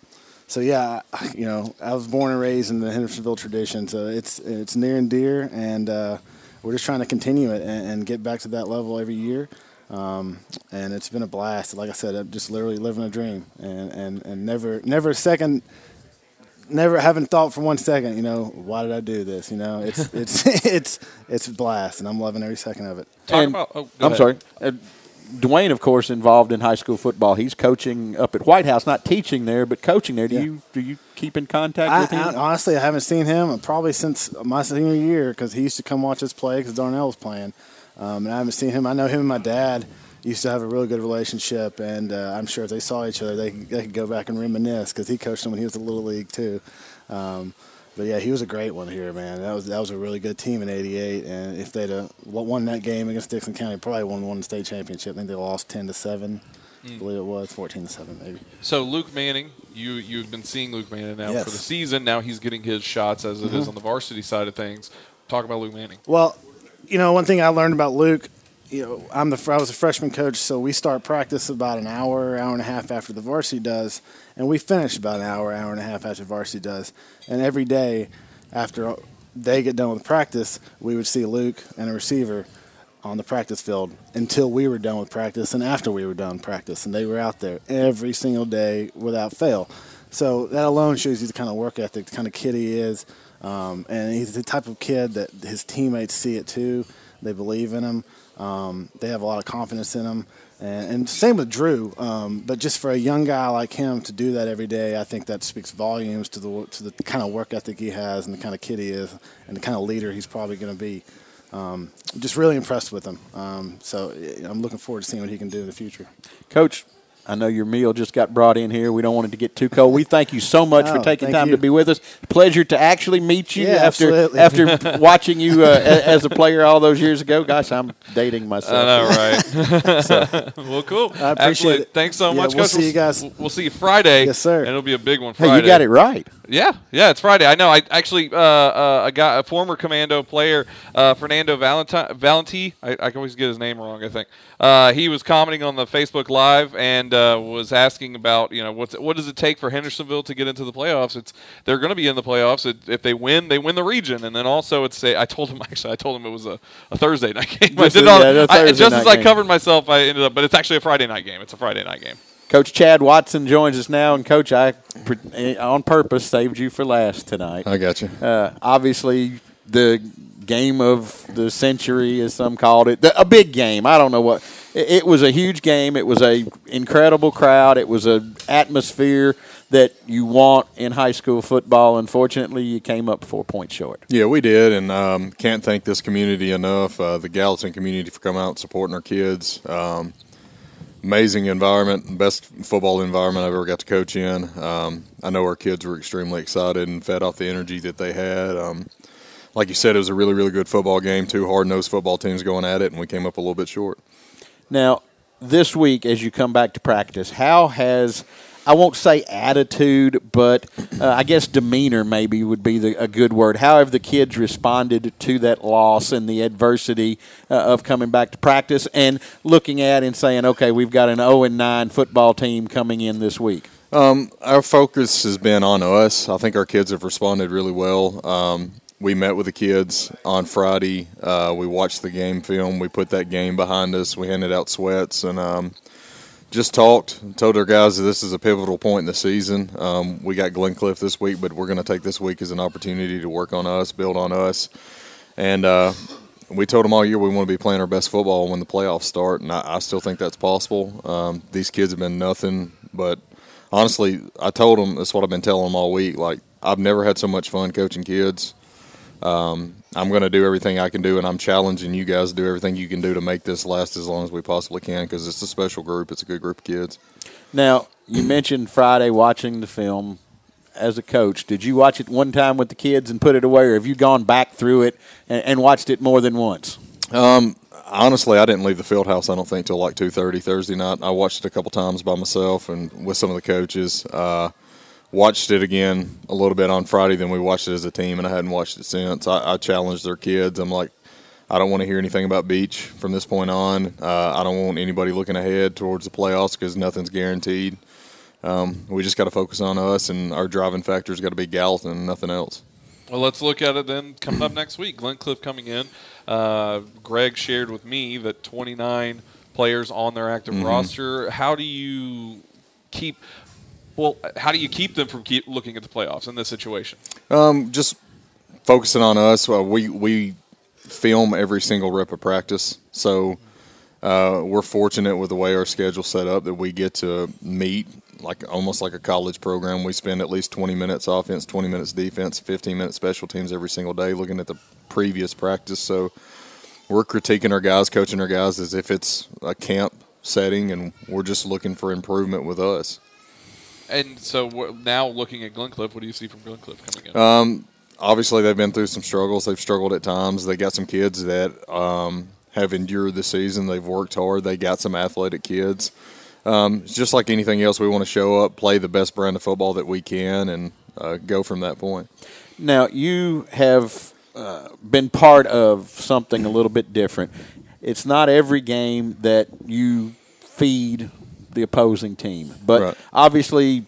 so yeah, I- you know, I was born and raised in the Hendersonville tradition, so it's it's near and dear, and uh, we're just trying to continue it and, and get back to that level every year. Um, and it's been a blast. Like I said, I'm just literally living a dream, and, and, and never never a second never haven't thought for one second, you know, why did I do this? You know, it's it's it's it's a blast, and I'm loving every second of it. Talk And- about. Oh, I'm ahead. sorry. Uh, Dwayne, of course, involved in high school football. He's coaching up at White House, not teaching there, but coaching there. Do Yeah. you do you keep in contact I, with him? I, honestly, I haven't seen him probably since my senior year because he used to come watch us play because Darnell was playing, um, and I haven't seen him. I know him and my dad used to have a really good relationship, and uh, I'm sure if they saw each other, they, they could go back and reminisce because he coached him when he was a little league too. Um, but yeah, he was a great one here, man. That was that was a really good team in '88, and if they'd uh, won that game against Dickson County, probably won won the state championship. I think they lost ten to seven. I believe it was 14 to seven, maybe. So Luke Manning, you you've been seeing Luke Manning now Yes. for the season. Now he's getting his shots as it is Mhm. on the varsity side of things. Talk about Luke Manning. Well, you know, one thing I learned about Luke, you know, I'm the I was a freshman coach, so we start practice about an hour, hour and a half after the varsity does, and we finish about an hour, hour and a half after varsity does. And every day after they get done with practice, we would see Luke and a receiver on the practice field until we were done with practice and after we were done practice, and they were out there every single day without fail. So that alone shows you the kind of work ethic, the kind of kid he is, um, and he's the type of kid that his teammates see it too. They believe in him. Um, they have a lot of confidence in him, and, and same with Drew. Um, but just for a young guy like him to do that every day, I think that speaks volumes to the to the kind of work ethic he has and the kind of kid he is, and the kind of leader he's probably going to be. Um, just really impressed with him. Um, so I'm looking forward to seeing what he can do in the future. Coach, I know your meal just got brought in here. We don't want it to get too cold. We thank you so much for Oh, taking time you. to be with us. Pleasure to actually meet you Yeah, after absolutely. after watching you uh, as a player all those years ago. Gosh, I'm dating myself. I know, right? well, cool. I appreciate Absolutely. it. Thanks so Yeah, much, we'll Coach. see you guys. We'll, we'll see you Friday. Yes, sir. And it'll be a big one Hey, you got it right. Yeah, yeah, it's Friday. I know. I actually, uh, uh, a guy, a former commando player, uh, Fernando Valenti, Valenti. I, I can always get his name wrong. I think uh, he was commenting on the Facebook Live and uh, was asking about, you know, what's what does it take for Hendersonville to get into the playoffs? It's they're going to be in the playoffs. It, if they win, they win the region, and then also it's a, I told him actually, I told him it was a, a Thursday night game. I Just did a- not, yeah, a I, Thursday just night as I game. covered myself, I ended up, but it's actually a Friday night game. It's a Friday night game. Coach Chad Watson joins us now, and Coach, I on purpose saved you for last tonight. I got you. Uh, obviously, the game of the century, as some called it, the, a big game. I don't know what. It, it was a huge game. It was a incredible crowd. It was a atmosphere that you want in high school football. Unfortunately, you came up four points short. Yeah, we did, and um, can't thank this community enough. Uh, the Gallatin community for coming out and supporting our kids. Um, amazing environment, best football environment I've ever got to coach in. Um, I know our kids were extremely excited and fed off the energy that they had. Um, like you said, it was a really, really good football game. Two hard-nosed football teams going at it, and we came up a little bit short. Now, this week, as you come back to practice, how has I won't say attitude, but uh, I guess demeanor maybe would be the, a good word. How have the kids responded to that loss and the adversity uh, of coming back to practice and looking at and saying, "Okay, we've got an 0 and 9 football team coming in this week." Um, our focus has been on us. I think our kids have responded really well. Um, we met with the kids on Friday. Uh, we watched the game film. We put that game behind us. We handed out sweats and um, just talked. Told our guys that this is a pivotal point in the season. Um, we got Glencliff this week, but we're going to take this week as an opportunity to work on us, build on us, and. Uh, we told them all year we want to be playing our best football when the playoffs start, and I, I still think that's possible. Um, these kids have been nothing but honestly, I told them that's what I've been telling them all week. Like I've never had so much fun coaching kids. Um, I'm going to do everything I can do, and I'm challenging you guys to do everything you can do to make this last as long as we possibly can because it's a special group. It's a good group of kids. Now, you mentioned Friday watching the film as a coach. Did you watch it one time with the kids and put it away, or have you gone back through it and, and watched it more than once? Um, honestly, I didn't leave the field house. I don't think till like two thirty Thursday night. I watched it a couple times by myself and with some of the coaches. Uh, watched it again a little bit on Friday. Then we watched it as a team, and I hadn't watched it since. I, I challenged their kids. I'm like, I don't want to hear anything about Beech from this point on. Uh, I don't want anybody looking ahead towards the playoffs because nothing's guaranteed. Um, we just got to focus on us, and our driving factor's got to be Gallatin and nothing else. Well, let's look at it then. Coming up next week, Glencliff coming in. Uh, Greg shared with me that 29 players on their active Mhm. roster. How do you keep? Well, how do you keep them from keep looking at the playoffs in this situation? Um, just focusing on us. Uh, we we film every single rep of practice, so uh, we're fortunate with the way our schedule's set up that we get to meet like almost like a college program. We spend at least twenty minutes offense, twenty minutes defense, fifteen minutes special teams every single day, looking at the previous practice. So we're critiquing our guys, coaching our guys as if it's a camp setting, and we're just looking for improvement with us. And so now looking at Glencliff, what do you see from Glencliff coming in? Um, obviously they've been through some struggles. They've struggled at times. They got some kids that um, have endured the season. They've worked hard. They got some athletic kids. Um, just like anything else, we want to show up, play the best brand of football that we can, and uh, go from that point. Now you have uh, been part of something a little bit different. It's not every game that you feed the opposing team, but Right. obviously,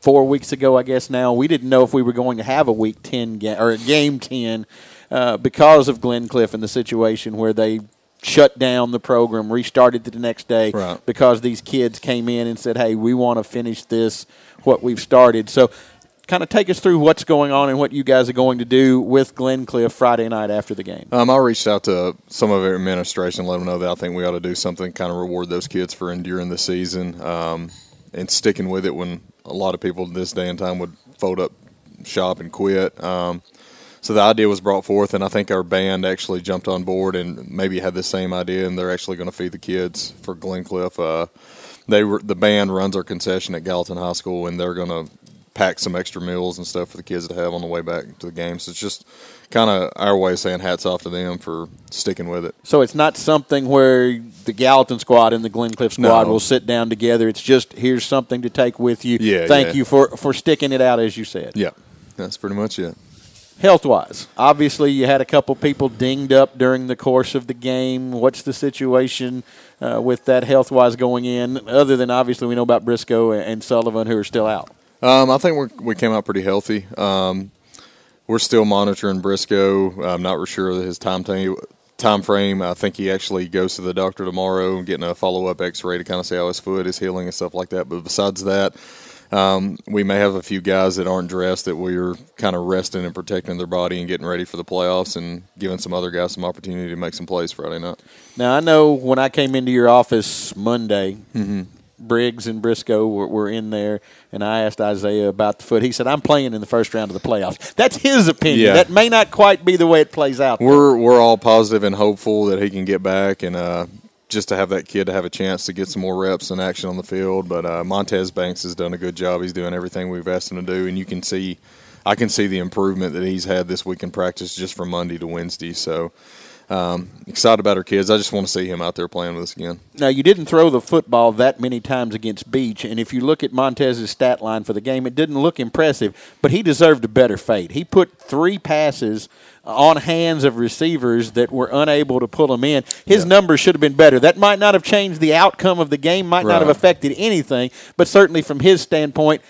four weeks ago, I guess now we didn't know if we were going to have a week ten game or a game ten uh, because of Glencliff and the situation where they shut down the program, restarted the next day Right. because these kids came in and said, "Hey, we want to finish this what we've started." So, kind of take us through what's going on and what you guys are going to do with Glencliff Friday night after the game. Um, I reached out to some of our administration, let them know that I think we ought to do something, kind of reward those kids for enduring the season um, and sticking with it when a lot of people this day and time would fold up shop and quit. Um, so the idea was brought forth, and I think our band actually jumped on board and maybe had the same idea, and they're actually going to feed the kids for Glencliff. Uh, they were the band runs our concession at Gallatin High School, and they're going to pack some extra meals and stuff for the kids to have on the way back to the game. So it's just kind of our way of saying hats off to them for sticking with it. So it's not something where the Gallatin squad and the Glencliff squad No. will sit down together. It's just here's something to take with you. Yeah, Thank yeah. you for for sticking it out, as you said. Yeah, that's pretty much it. Health wise, obviously you had a couple people dinged up during the course of the game. What's the situation uh, with that health wise going in? Other than obviously we know about Briscoe and Sullivan who are still out. Um, I think we're, we came out pretty healthy. Um, we're still monitoring Briscoe. I'm not sure of his time time frame. I think he actually goes to the doctor tomorrow and getting a follow up X ray to kind of see how his foot is healing and stuff like that. But besides that, um, we may have a few guys that aren't dressed that we're kind of resting and protecting their body and getting ready for the playoffs and giving some other guys some opportunity to make some plays Friday night. Now I know when I came into your office Monday, Mm-hmm. Briggs and Briscoe were, were in there, and I asked Isaiah about the foot. He said, "I'm playing in the first round of the playoffs." That's his opinion. Yeah. That may not quite be the way it plays out. We're we're all positive and hopeful that he can get back and uh, just to have that kid to have a chance to get some more reps and action on the field. But uh, Montez Banks has done a good job. He's doing everything we've asked him to do, and you can see, I can see the improvement that he's had this week in practice just from Monday to Wednesday. So. Um, excited about our kids. I just want to see him out there playing with us again. Now, you didn't throw the football that many times against Beech, and if you look at Montez's stat line for the game, it didn't look impressive, but he deserved a better fate. He put three passes on hands of receivers that were unable to pull them in. His numbers should have been better. That might not have changed the outcome of the game, might not have affected anything, but certainly from his standpoint,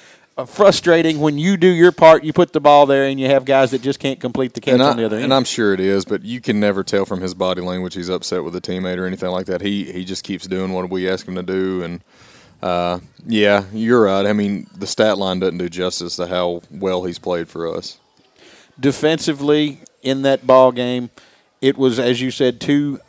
frustrating when you do your part, you put the ball there, and you have guys that just can't complete the catch and, on I, the other end. and I'm sure it is, but you can never tell from his body language he's upset with a teammate or anything like that. He he just keeps doing what we ask him to do, and uh, yeah, you're right. I mean, the stat line doesn't do justice to how well he's played for us. defensively in that ball game, it was as you said, two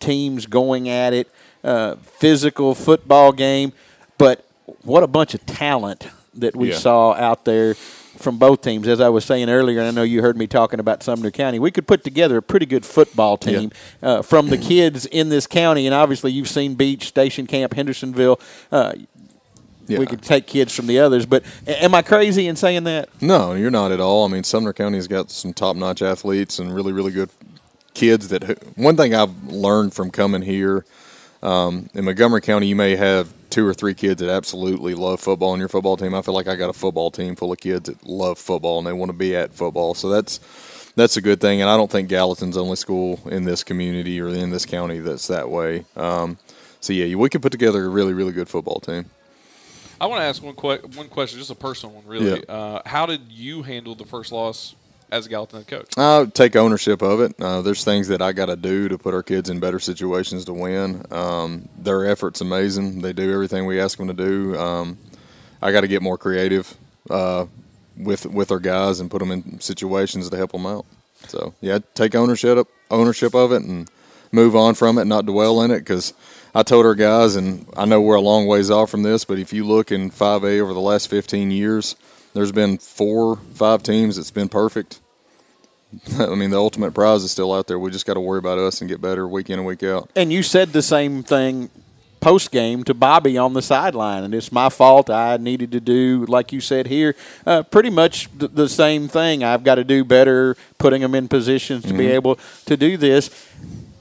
teams going at it, uh, physical football game. But what a bunch of talent that we Yeah. saw out there from both teams. As I was saying earlier, and I know you heard me talking about Sumner County. We could put together a pretty good football team uh, from the kids in this county, and obviously you've seen Beech, Station Camp, Hendersonville. Uh, Yeah. We could take kids from the others, but am I crazy in saying that? No, you're not at all. I mean, Sumner County's got some top-notch athletes and really, really good kids. That one thing I've learned from coming here um, in Montgomery County, you may have two or three kids that absolutely love football on your football team. I feel like I got a football team full of kids that love football and they want to be at football. So that's that's a good thing. And I don't think Gallatin's the only school in this community or in this county that's that way. Um, so yeah, we could put together a really, really good football team. I want to ask one que- one question, just a personal one, really. Yeah. Uh, how did you handle the first loss as a Gallatin coach? I take ownership of it. Uh, there's things that I got to do to put our kids in better situations to win. Um, their effort's amazing. They do everything we ask them to do. Um, I got to get more creative uh, with with our guys and put them in situations to help them out. So yeah, take ownership ownership of it and move on from it, not dwell in it. Because I told our guys, and I know we're a long ways off from this, but if you look in 5A over the last 15 years, there's been four, five teams that's been perfect. I mean, the ultimate prize is still out there. We just got to worry about us and get better week in and week out. And you said the same thing post game to Bobby on the sideline, and it's my fault. I needed to do, like you said here, uh, pretty much th- the same thing. I've got to do better, putting them in positions to be able to do this.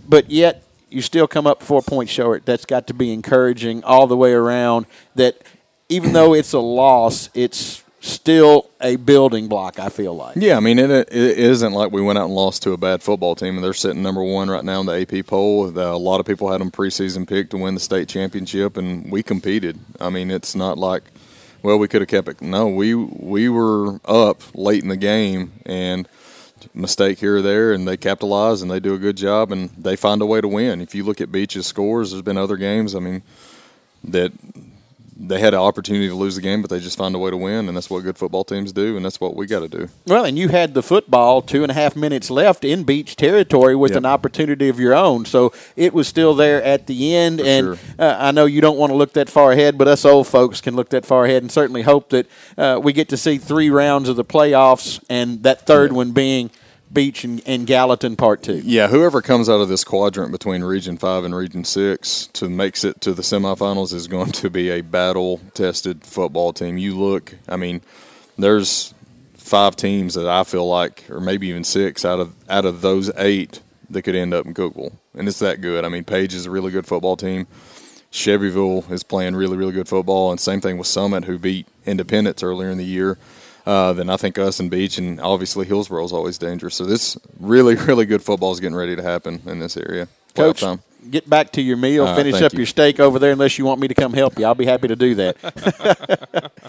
But yet, you still come up four points short. That's got to be encouraging all the way around. That even though it's a loss, it's still a building block. I feel like. Yeah, I mean, it, it isn't like we went out and lost to a bad football team, and they're sitting number one right now in the AP poll. Uh, a lot of people had them preseason picked to win the state championship, and we competed. I mean, it's not like, well, we could have kept it. No, we we were up late in the game, and mistake here or there, and they capitalize and they do a good job, and they find a way to win. If you look at Beech's scores, there's been other games. I mean, that they had an opportunity to lose the game, but they just found a way to win, and that's what good football teams do, and that's what we got to do. Well, and you had the football two and a half minutes left in Beech territory with Yep. an opportunity of your own. So it was still there at the end. For and sure. uh, I know you don't want to look that far ahead, but us old folks can look that far ahead and certainly hope that uh, we get to see three rounds of the playoffs and that third one being Beech and, and Gallatin Part Two. Yeah, whoever comes out of this quadrant between Region Five and Region Six to makes it to the semifinals is going to be a battle-tested football team. You look, I mean, there's five teams that I feel like, or maybe even six out of out of those eight that could end up in Cookeville, and it's that good. I mean, Page is a really good football team. Shelbyville is playing really, really good football, and same thing with Summit, who beat Independence earlier in the year. Uh, then I think us and Beech, and obviously Hillsboro is always dangerous. So this really, really good football is getting ready to happen in this area. Coach, get back to your meal. Right, finish up you. your steak over there, unless you want me to come help you. I'll be happy to do that.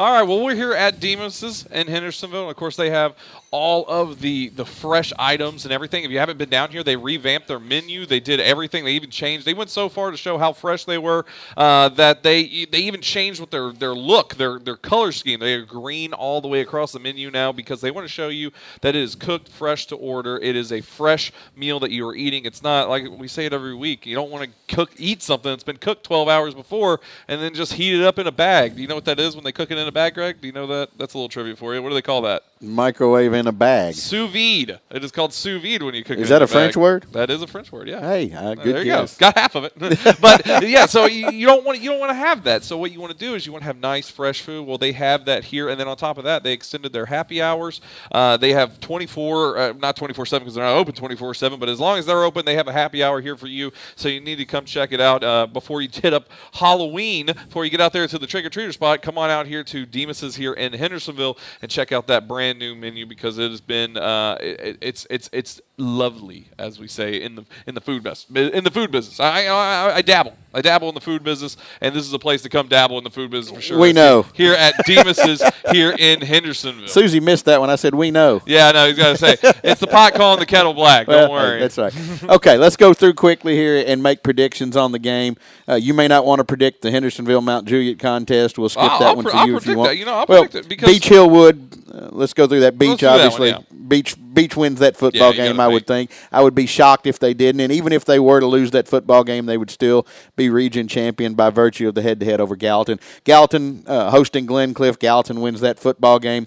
All right. Well, we're here at Demos's in Hendersonville. And of course, they have all of the the fresh items and everything. If you haven't been down here, they revamped their menu. They did everything. They even changed. They went so far to show how fresh they were uh, that they they even changed with their their look, their their color scheme. They are green all the way across the menu now because they want to show you that it is cooked fresh to order. It is a fresh meal that you are eating. It's not like we say it every week. You don't want to cook eat something that's been cooked 12 hours before and then just heat it up in a bag. Do you know what that is when they cook it in a bag, Greg? Do you know that? That's a little trivia for you. What do they call that? Microwave in a bag. Sous vide. It is called sous vide when you cook it. Is that a a French word? That is a French word. Yeah. Hey, uh, Uh, good there you guess. go. Got half of it, but yeah. So you, you don't want you don't want to have that. So what you want to do is you want to have nice fresh food. Well, they have that here, and then on top of that, they extended their happy hours. Uh, they have 24, uh, not 24 seven because they're not open 24 seven, but as long as they're open, they have a happy hour here for you. So you need to come check it out uh, before you hit up Halloween. Before you get out there to the trick or treater spot, come on out here to Demos's here in Hendersonville and check out that brand new menu because it has been uh, it, it's it's it's lovely as we say in the in the food business in the food business. I, I I dabble. I dabble in the food business, and this is a place to come dabble in the food business for sure. We know. here at Demos's here in Hendersonville. Susie missed that one. I said we know. yeah, no, he's got to say it's the pot calling the kettle black. Don't worry. That's right. Okay, let's go through quickly here and make predictions on the game. Uh, you may not want to predict the Hendersonville Mount Juliet contest. We'll skip I'll- that I'll one for I'll you if you want. that. You know, I'll well, predict it because- Beech Hillwood. Uh, let's go through that. Beech, do that one, obviously. yeah. Beech Beech wins that football Yeah, game. I would think. I would be shocked if they didn't. And even if they were to lose that football game, they would still be region champion by virtue of the head-to-head over Gallatin. Gallatin uh, hosting Glencliff. Gallatin wins that football game.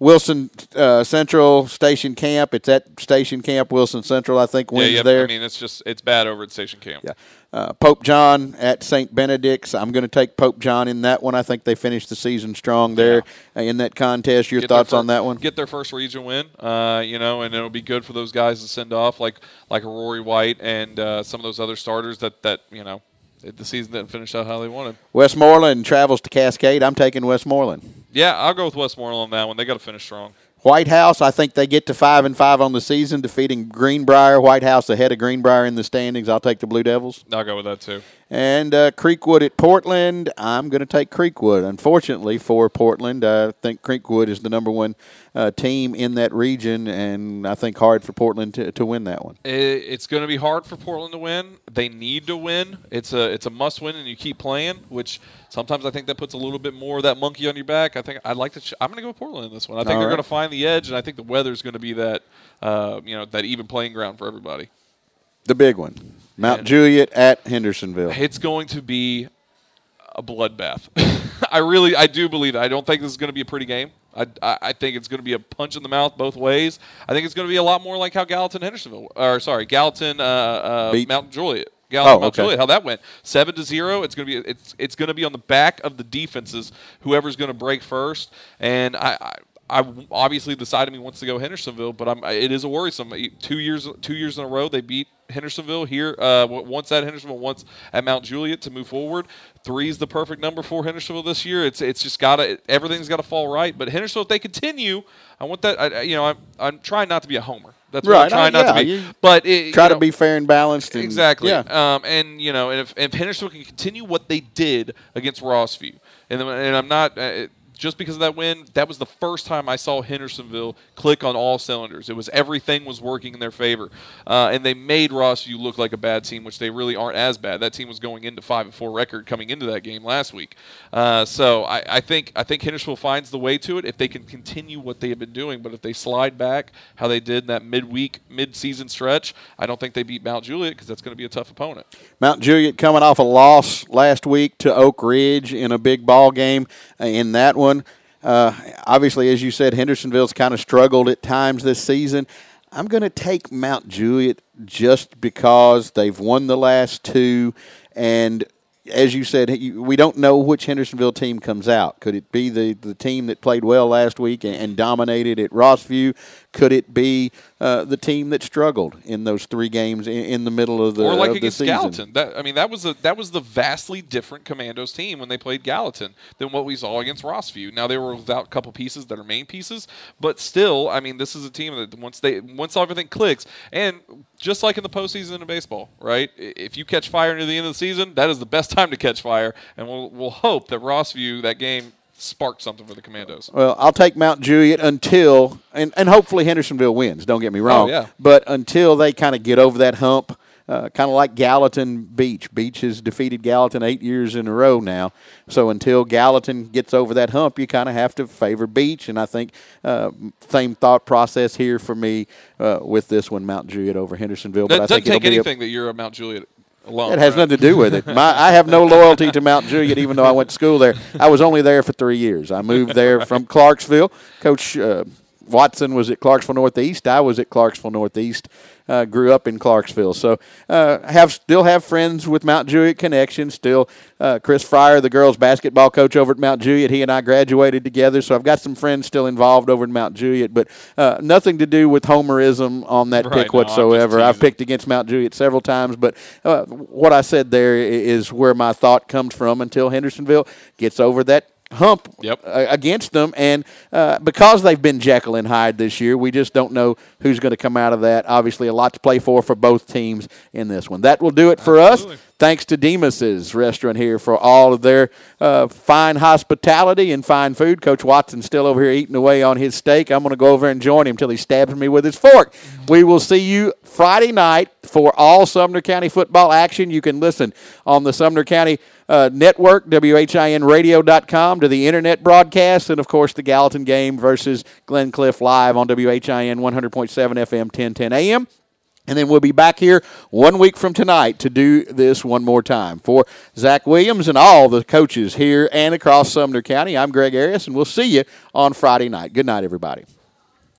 Wilson uh, Central Station Camp. It's at Station Camp. Wilson Central, I think, yeah, wins yeah. there. I mean, it's just it's bad over at Station Camp. Yeah. Uh, Pope John at St. Benedict's. I'm going to take Pope John in that one. I think they finished the season strong there uh, in that contest. Your Get thoughts fir- on that one? Get their first region win, uh, you know, and it'll be good for those guys to send off, like like Rory White and uh, some of those other starters that that you know the season didn't finish out how they wanted. Westmoreland travels to Cascade. I'm taking Westmoreland. Yeah, I'll go with Westmoreland on that one. They got to finish strong. White House, I think they get to five and five on the season, defeating Greenbrier. White House ahead of Greenbrier in the standings. I'll take the Blue Devils. I'll go with that too. And uh, Creekwood at Portland. I'm going to take Creekwood. Unfortunately for Portland, I think Creekwood is the number one uh, team in that region, and I think hard for Portland to, to win that one. It's going to be hard for Portland to win. They need to win. It's a it's a must win, and you keep playing. Which sometimes I think that puts a little bit more of that monkey on your back. I think I'd like to. Ch- I'm going to go with Portland in this one. I think All they're right. going to find the edge, and I think the weather's going to be that uh, you know that even playing ground for everybody. The big one. Mount And- Juliet at Hendersonville. It's going to be a bloodbath. I really, I do believe it. I don't think this is going to be a pretty game. I, I, I think it's going to be a punch in the mouth both ways. I think it's going to be a lot more like how Gallatin Hendersonville, or sorry, Gallatin uh, uh, Mount Juliet Gallatin Oh, Mount okay. Juliet. How that went? Seven to zero. It's gonna be it's it's gonna be on the back of the defenses. Whoever's gonna break first, and I. I I obviously the side of me wants to go Hendersonville, but I'm, it is a worrisome. Two years, two years in a row, they beat Hendersonville here. Uh, once at Hendersonville, once at Mount Juliet to move forward. Three is the perfect number for Hendersonville this year. It's it's just gotta everything's got to fall right. But Hendersonville, if they continue, I want that. I, you know, I'm I'm trying not to be a homer. That's what I'm Right. trying not to be. but it, Try you to be fair and balanced. And, Exactly. Yeah. Um, and you know, and if, if Hendersonville can continue what they did against Rossview, and, and I'm not uh, just because of that win, that was the first time I saw Hendersonville click on all cylinders. It was everything was working in their favor, uh, and they made Rossview look like a bad team, which they really aren't as bad. That team was going into five and four record coming into that game last week. Uh, so I, I think I think Hendersonville finds the way to it if they can continue what they have been doing. But if they slide back how they did in that midweek, mid-season stretch, I don't think they beat Mount Juliet because that's going to be a tough opponent. Mount Juliet coming off a loss last week to Oak Ridge in a big ball game. Uh, In that one, uh, obviously, as you said, Hendersonville's kind of struggled at times this season. I'm going to take Mount Juliet just because they've won the last two, and as you said, we don't know which Hendersonville team comes out. Could it be the, the team that played well last week and, and dominated at Rossview? Could it be uh, the team that struggled in those three games in, in the middle of the or like of against season? Gallatin. That I mean, that was a that was the vastly different Commandos team when they played Gallatin than what we saw against Rossview. Now they were without a couple pieces that are main pieces, but still, I mean, this is a team that once they once everything clicks, and just like in the postseason in baseball, right? If you catch fire near the end of the season, that is the best time to catch fire, and we'll we'll hope that Rossview that game sparked something for the Commandos. Well, I'll take Mount Juliet until, and, and hopefully Hendersonville wins. Don't get me wrong. Oh, yeah. But until they kind of get over that hump, uh, kind of like Gallatin Beech. Beech has defeated Gallatin eight years in a row now. So until Gallatin gets over that hump, you kind of have to favor Beech. And I think uh, same thought process here for me uh, with this one, Mount Juliet over Hendersonville. That But I doesn't think take be a- anything that you're a Mount Juliet alone. it has nothing to do with it. My, I have no loyalty to Mount Juliet, even though I went to school there. I was only there for three years. I moved there from Clarksville. Coach uh, Watson was at Clarksville Northeast. I was at Clarksville Northeast. Uh, grew up in Clarksville, so uh, have still have friends with Mount Juliet connections. Still, uh, Chris Fryer, the girls' basketball coach over at Mount Juliet, he and I graduated together. So I've got some friends still involved over in Mount Juliet, but uh, nothing to do with homerism on that Right, pick no, whatsoever. I've picked against Mount Juliet several times, but uh, what I said there is where my thought comes from until Hendersonville gets over that hump Yep. against them. And uh, because they've been Jekyll and Hyde this year, we just don't know who's going to come out of that. Obviously, a lot to play for for both teams in this one. That will do it for Absolutely. us. Thanks to Demas's restaurant here for all of their uh, fine hospitality and fine food. Coach Watson's still over here eating away on his steak. I'm going to go over and join him until he stabs me with his fork. We will see you Friday night for all Sumner County football action. You can listen on the Sumner County uh, network, WHINradio.com, to the internet broadcast, and of course the Gallatin game versus Glencliff live on WHIN 100.7 FM, 1010 AM. And then we'll be back here one week from tonight to do this one more time. For Zach Williams and all the coaches here and across Sumner County, I'm Greg Arias, and we'll see you on Friday night. Good night, everybody.